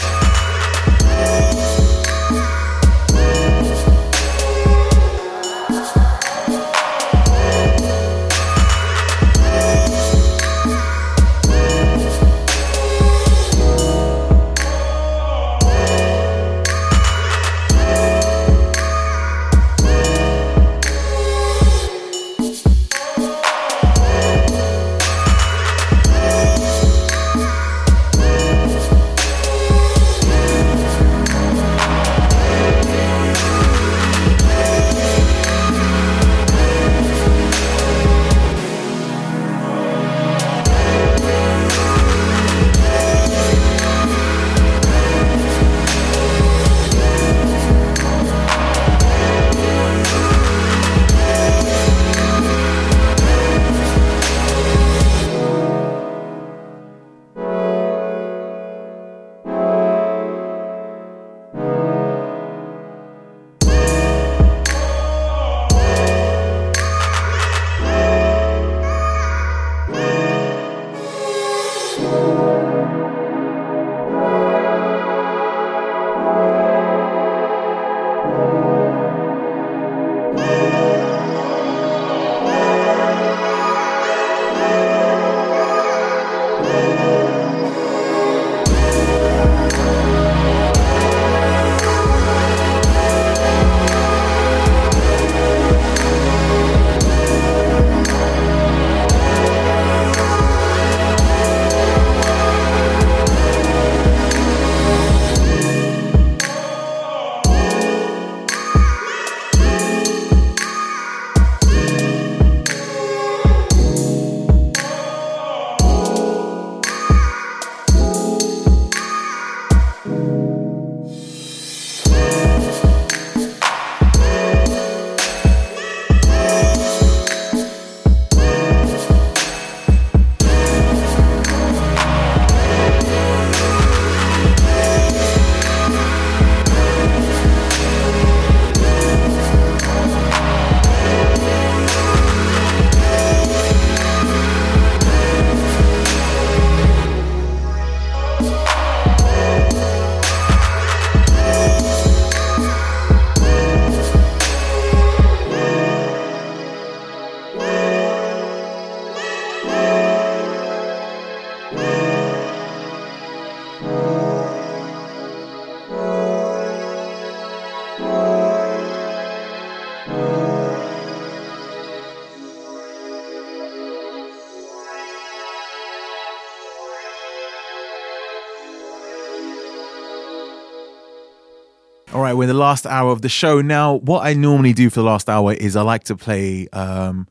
Of the show now. What I normally do for the last hour is I like to play, um,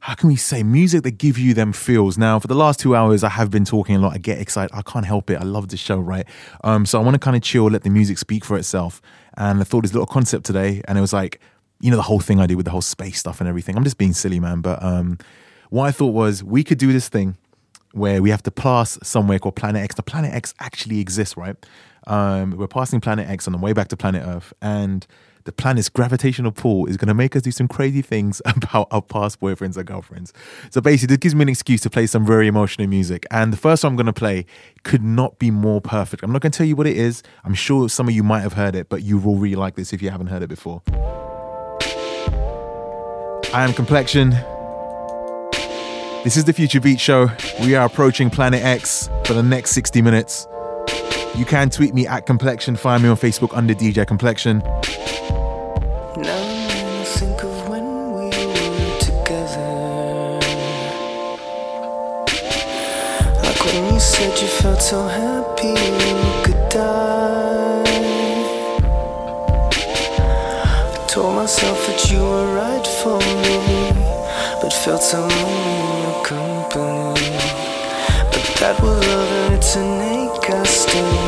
how can we say, music that give you them feels. Now, for the last two hours, I have been talking a lot. I get excited. I can't help it. I love the show, right? Um, so I want to kind of chill, let the music speak for itself. And I thought this little concept today, and it was like, you know, the whole thing I do with the whole space stuff and everything. I'm just being silly, man. But um, what I thought was we could do this thing where we have to pass somewhere called Planet X. The Planet X actually exists, right? Um, we're passing Planet X on the way back to Planet Earth, and the planet's gravitational pull is going to make us do some crazy things about our past boyfriends and girlfriends. So basically, this gives me an excuse to play some very emotional music. And the first one I'm going to play could not be more perfect. I'm not going to tell you what it is. I'm sure some of you might have heard it, but you will really like this if you haven't heard it before. I am Complexion. This is the Future Beat Show. We are approaching Planet X for the next 60 minutes. You can tweet me at Complexion. Find me on Facebook under DJ Complexion. Said you felt so happy you could die. I told myself that you were right for me, but felt company. But that was love and it's an ache I still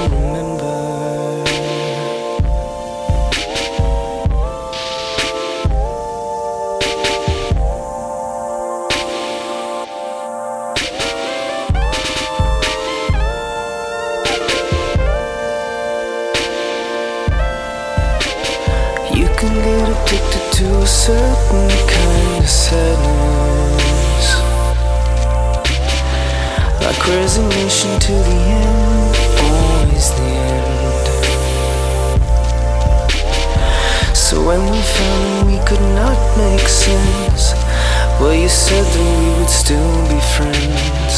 a certain kind of sadness. Like resignation to the end, always the end. So when we found we could not make sense, well, you said that we would still be friends.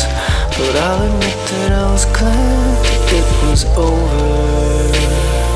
But I'll admit that I was glad it was over.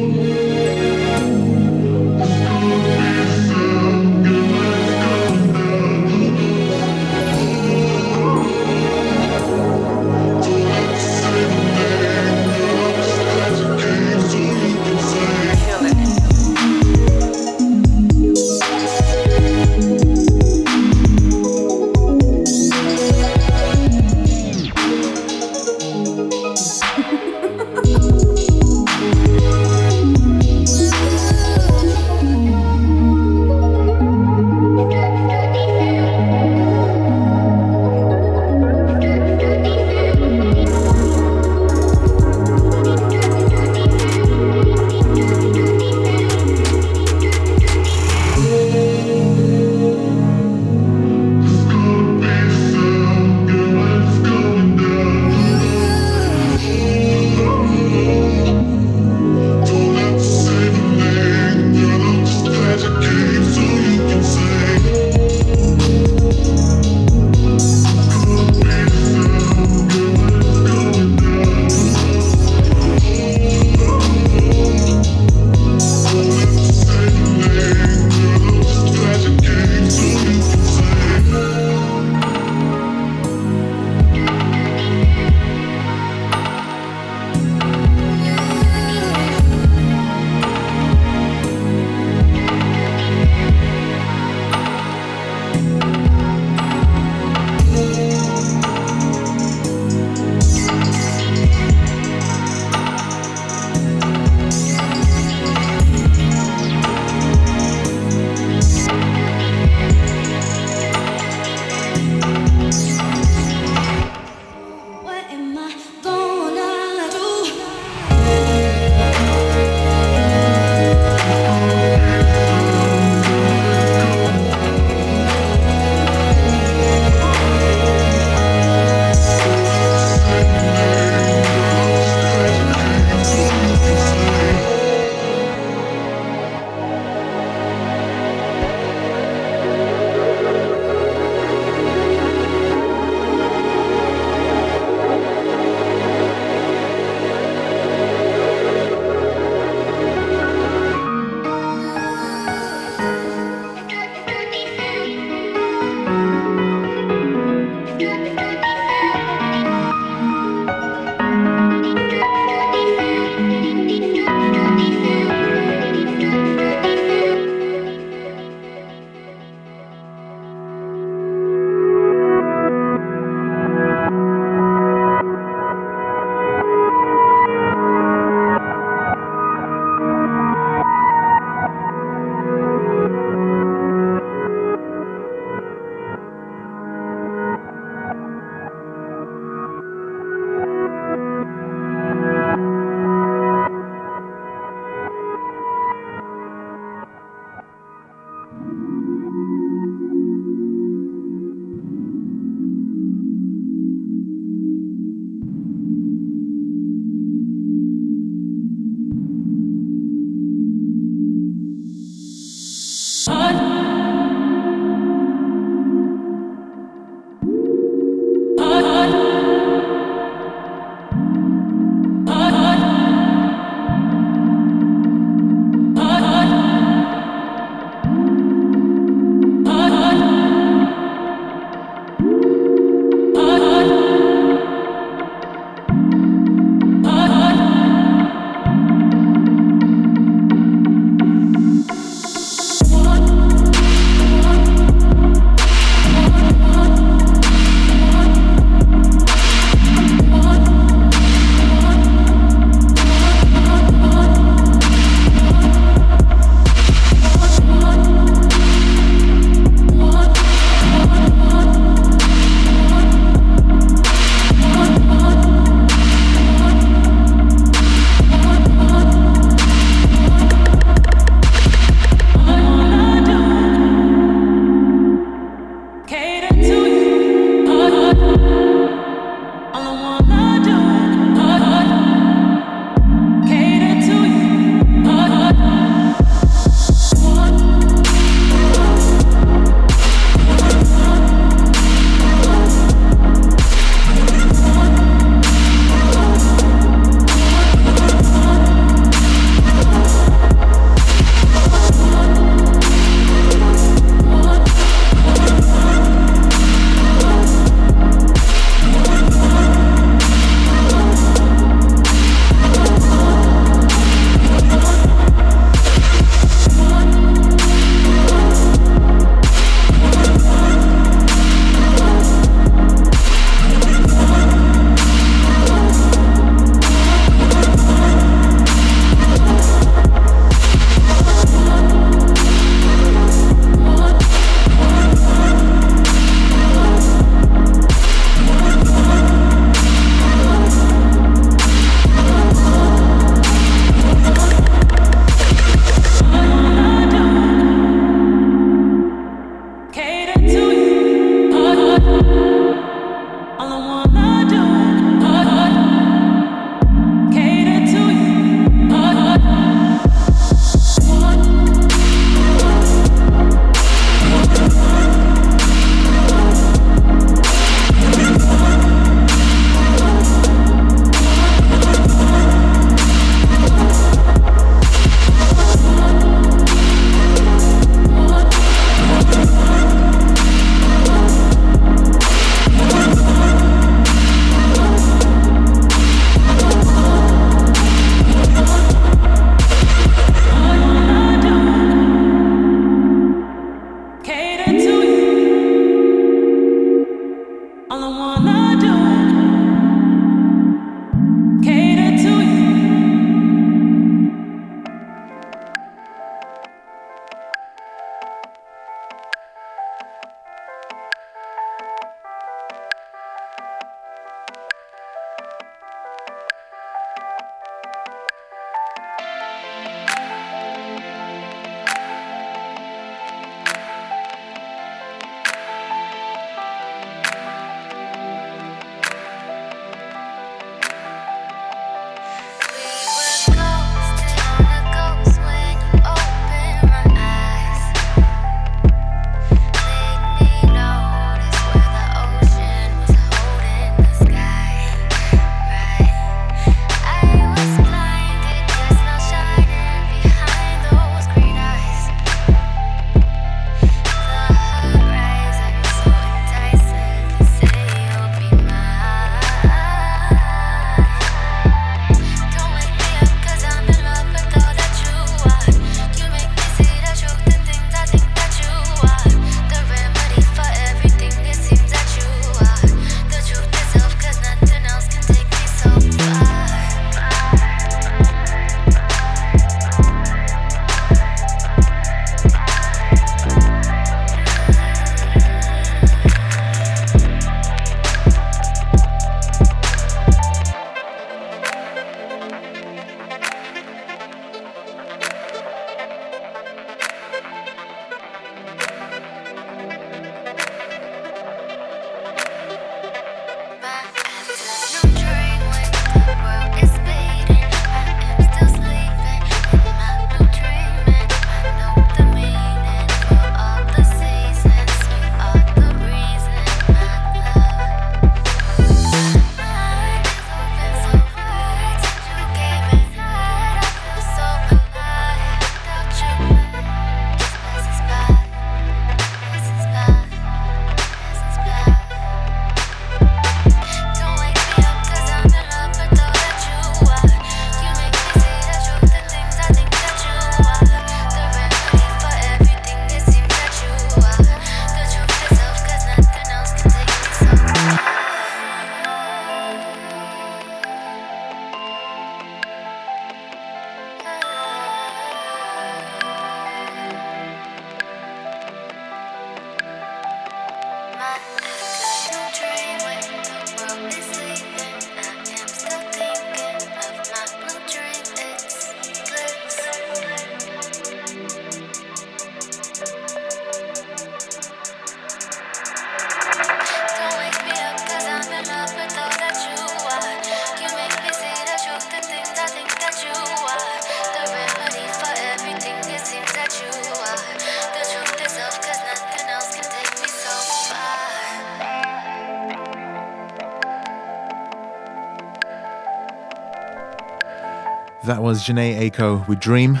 Was Jhené Aiko with Dream,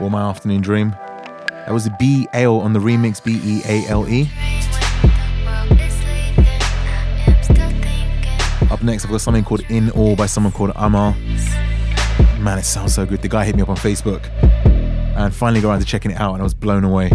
or My Afternoon Dream. That was a B on the remix, B E A L E. Up next, I've got something called In All by someone called Amar. Man, it sounds so good. The guy hit me up on Facebook and finally got around to checking it out, and I was blown away.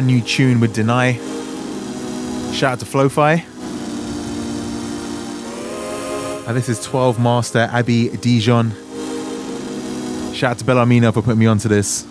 brand new tune with Deny. Shout out to Flowfi. And this is 12 Master Abby Dijon. Shout out to Bellarmino for putting me onto this.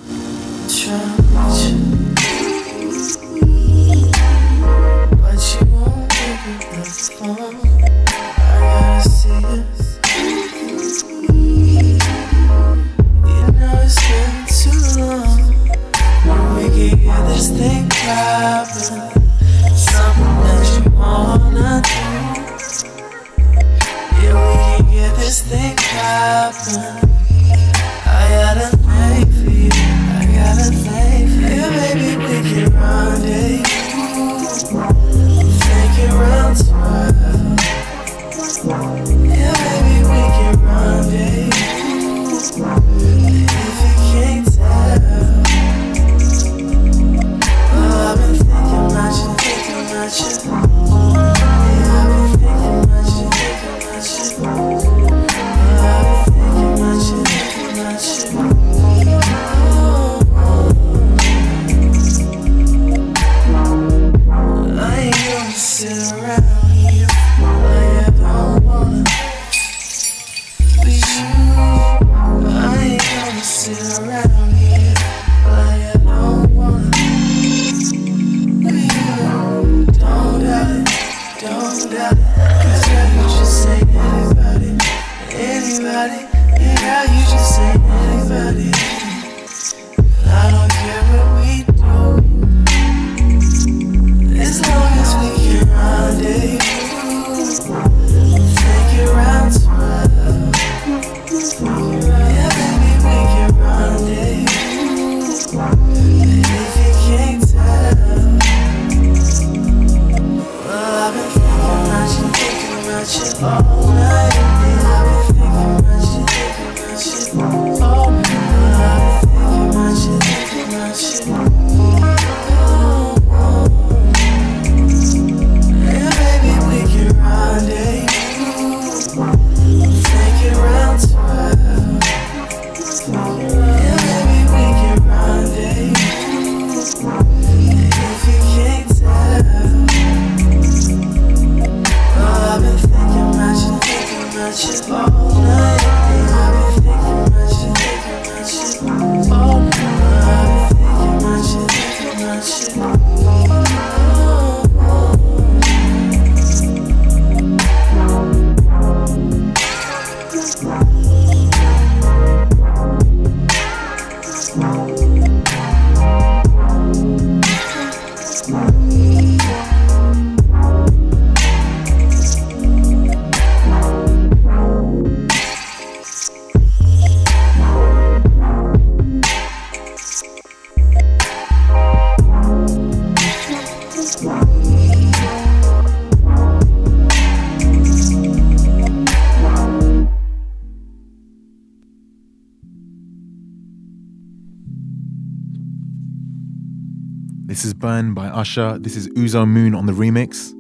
Uzo Moon on the remix.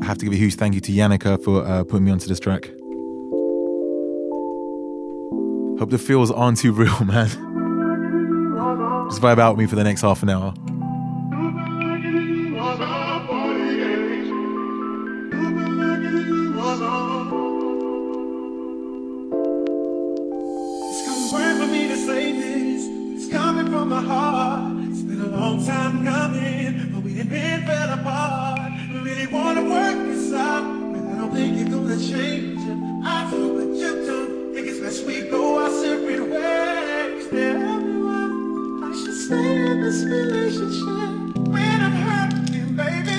I have to give a huge thank you to Yannicka for uh, putting me onto this track. Hope the feels aren't too real, man. Just vibe out with me for the next half an hour. coming from my heart. It's been a long time coming, it been fell apart. Really wanna work this out. But I don't think you're gonna change it. I do what you do. It best we go our separate ways. I should stay in this relationship. When I'm hurting, baby.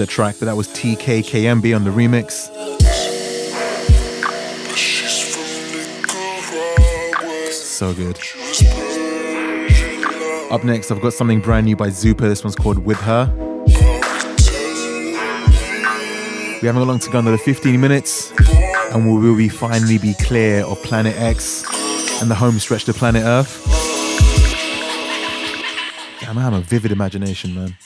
is a track that was TKKMB on the remix. So good. Up next, I've got something brand new by Zupa. This one's called With Her. We haven't got long to go, another 15 minutes, and we will be finally be clear of Planet X and the home stretch to Planet Earth. Damn, I have a vivid imagination, man.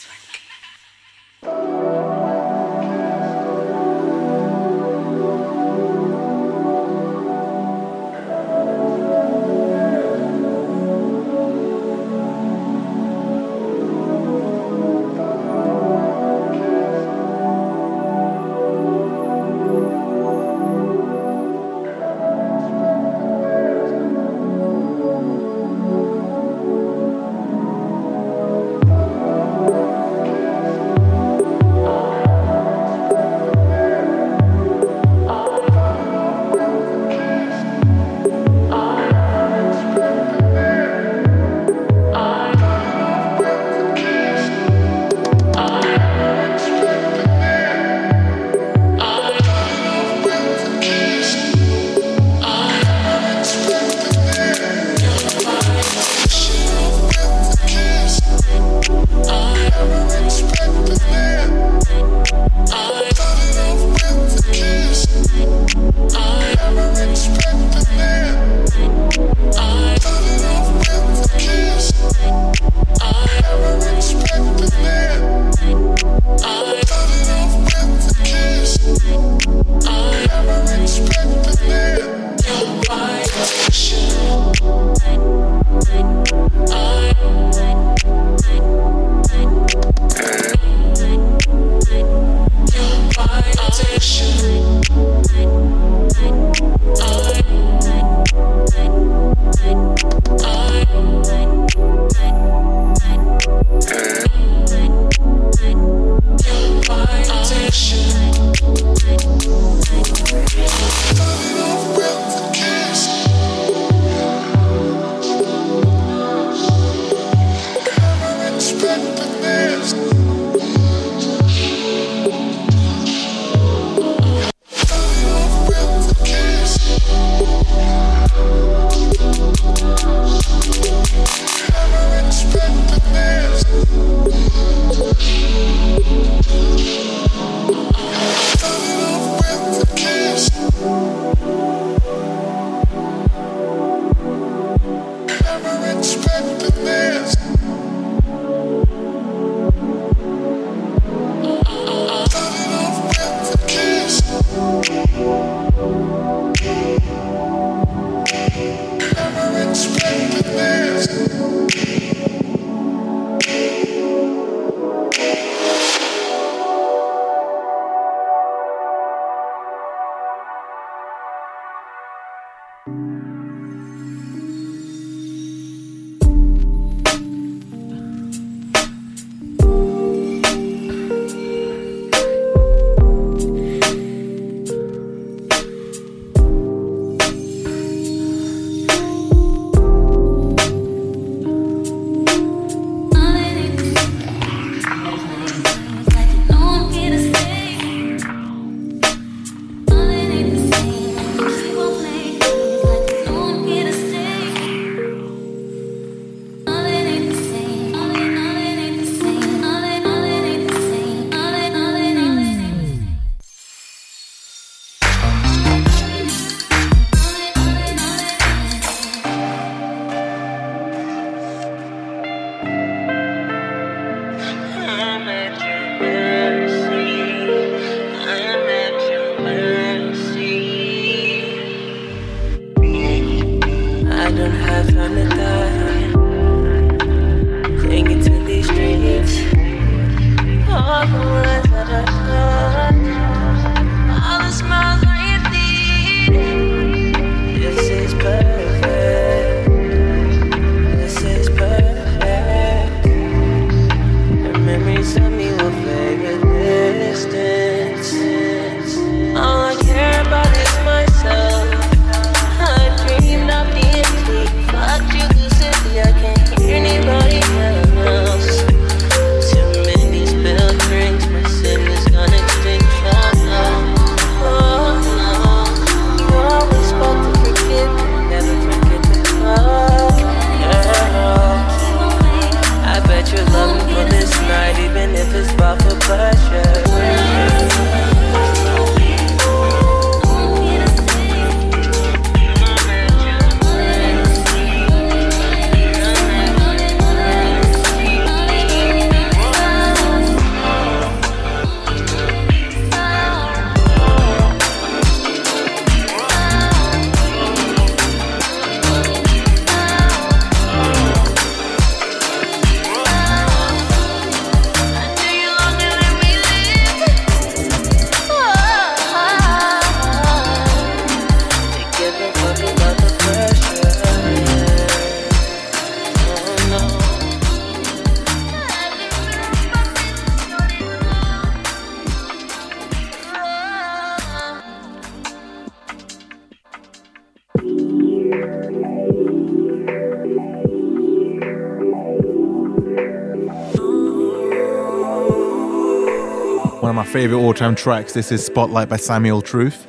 My favorite all time tracks. This is Spotlight by Samuel Truth.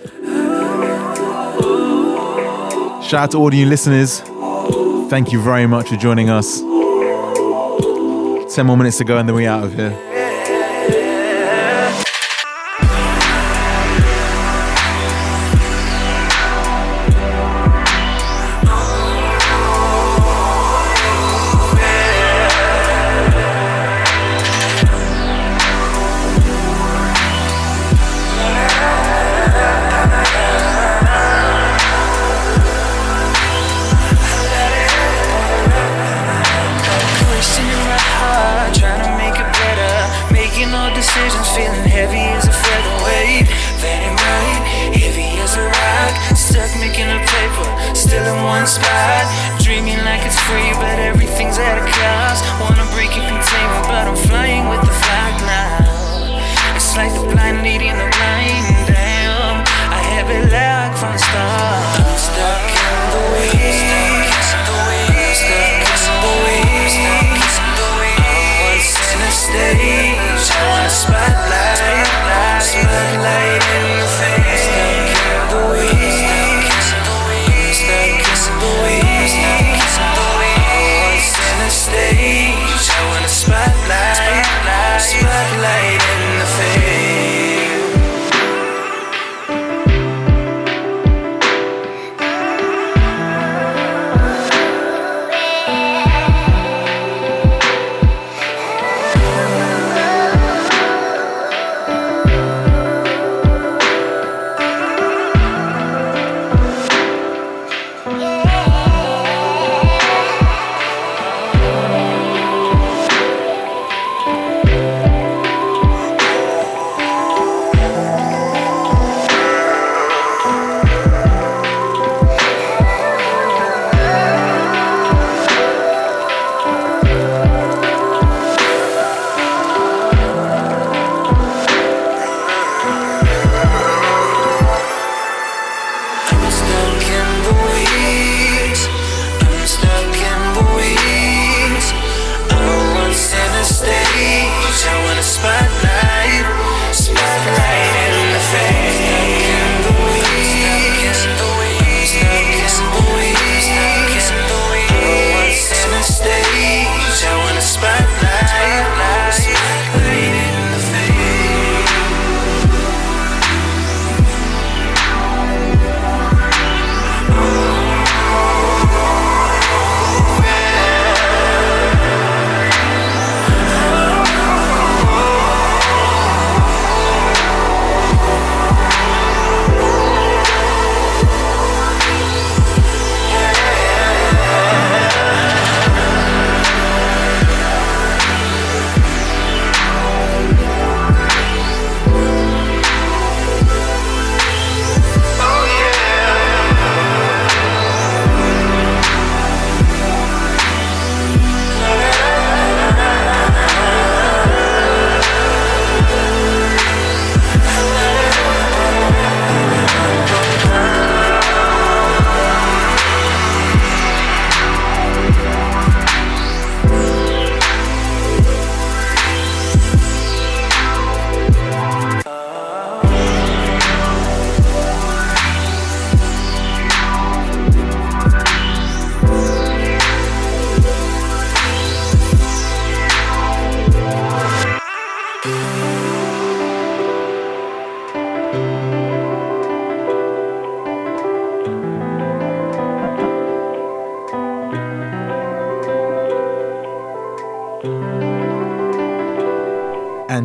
Shout out to all of you listeners. Thank you very much for joining us. 10 more minutes to go and then we're out of here.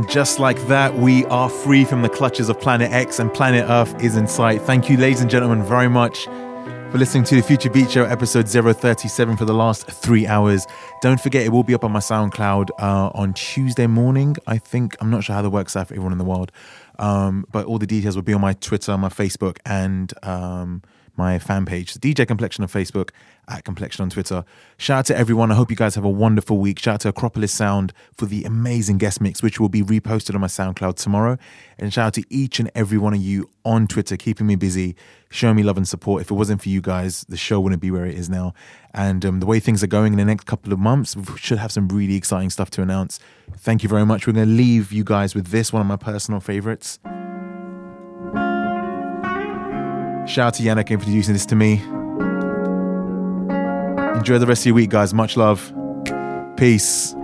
Just like that, we are free from the clutches of Planet X and Planet Earth is in sight. Thank you, ladies and gentlemen, very much for listening to the Future Beat Show episode 037 for the last three hours. Don't forget, it will be up on my SoundCloud uh, on Tuesday morning. I think, I'm not sure how that works out for everyone in the world, um, but all the details will be on my Twitter, my Facebook, and um, my fan page, the DJ Complexion on Facebook, at Complexion on Twitter. Shout out to everyone. I hope you guys have a wonderful week. Shout out to Acropolis Sound for the amazing guest mix, which will be reposted on my SoundCloud tomorrow. And shout out to each and every one of you on Twitter, keeping me busy, showing me love and support. If it wasn't for you guys, the show wouldn't be where it is now. And um, the way things are going in the next couple of months, we should have some really exciting stuff to announce. Thank you very much. We're going to leave you guys with this, one of my personal favorites. Shout out to Yannick for introducing this to me. Enjoy the rest of your week, guys. Much love. Peace.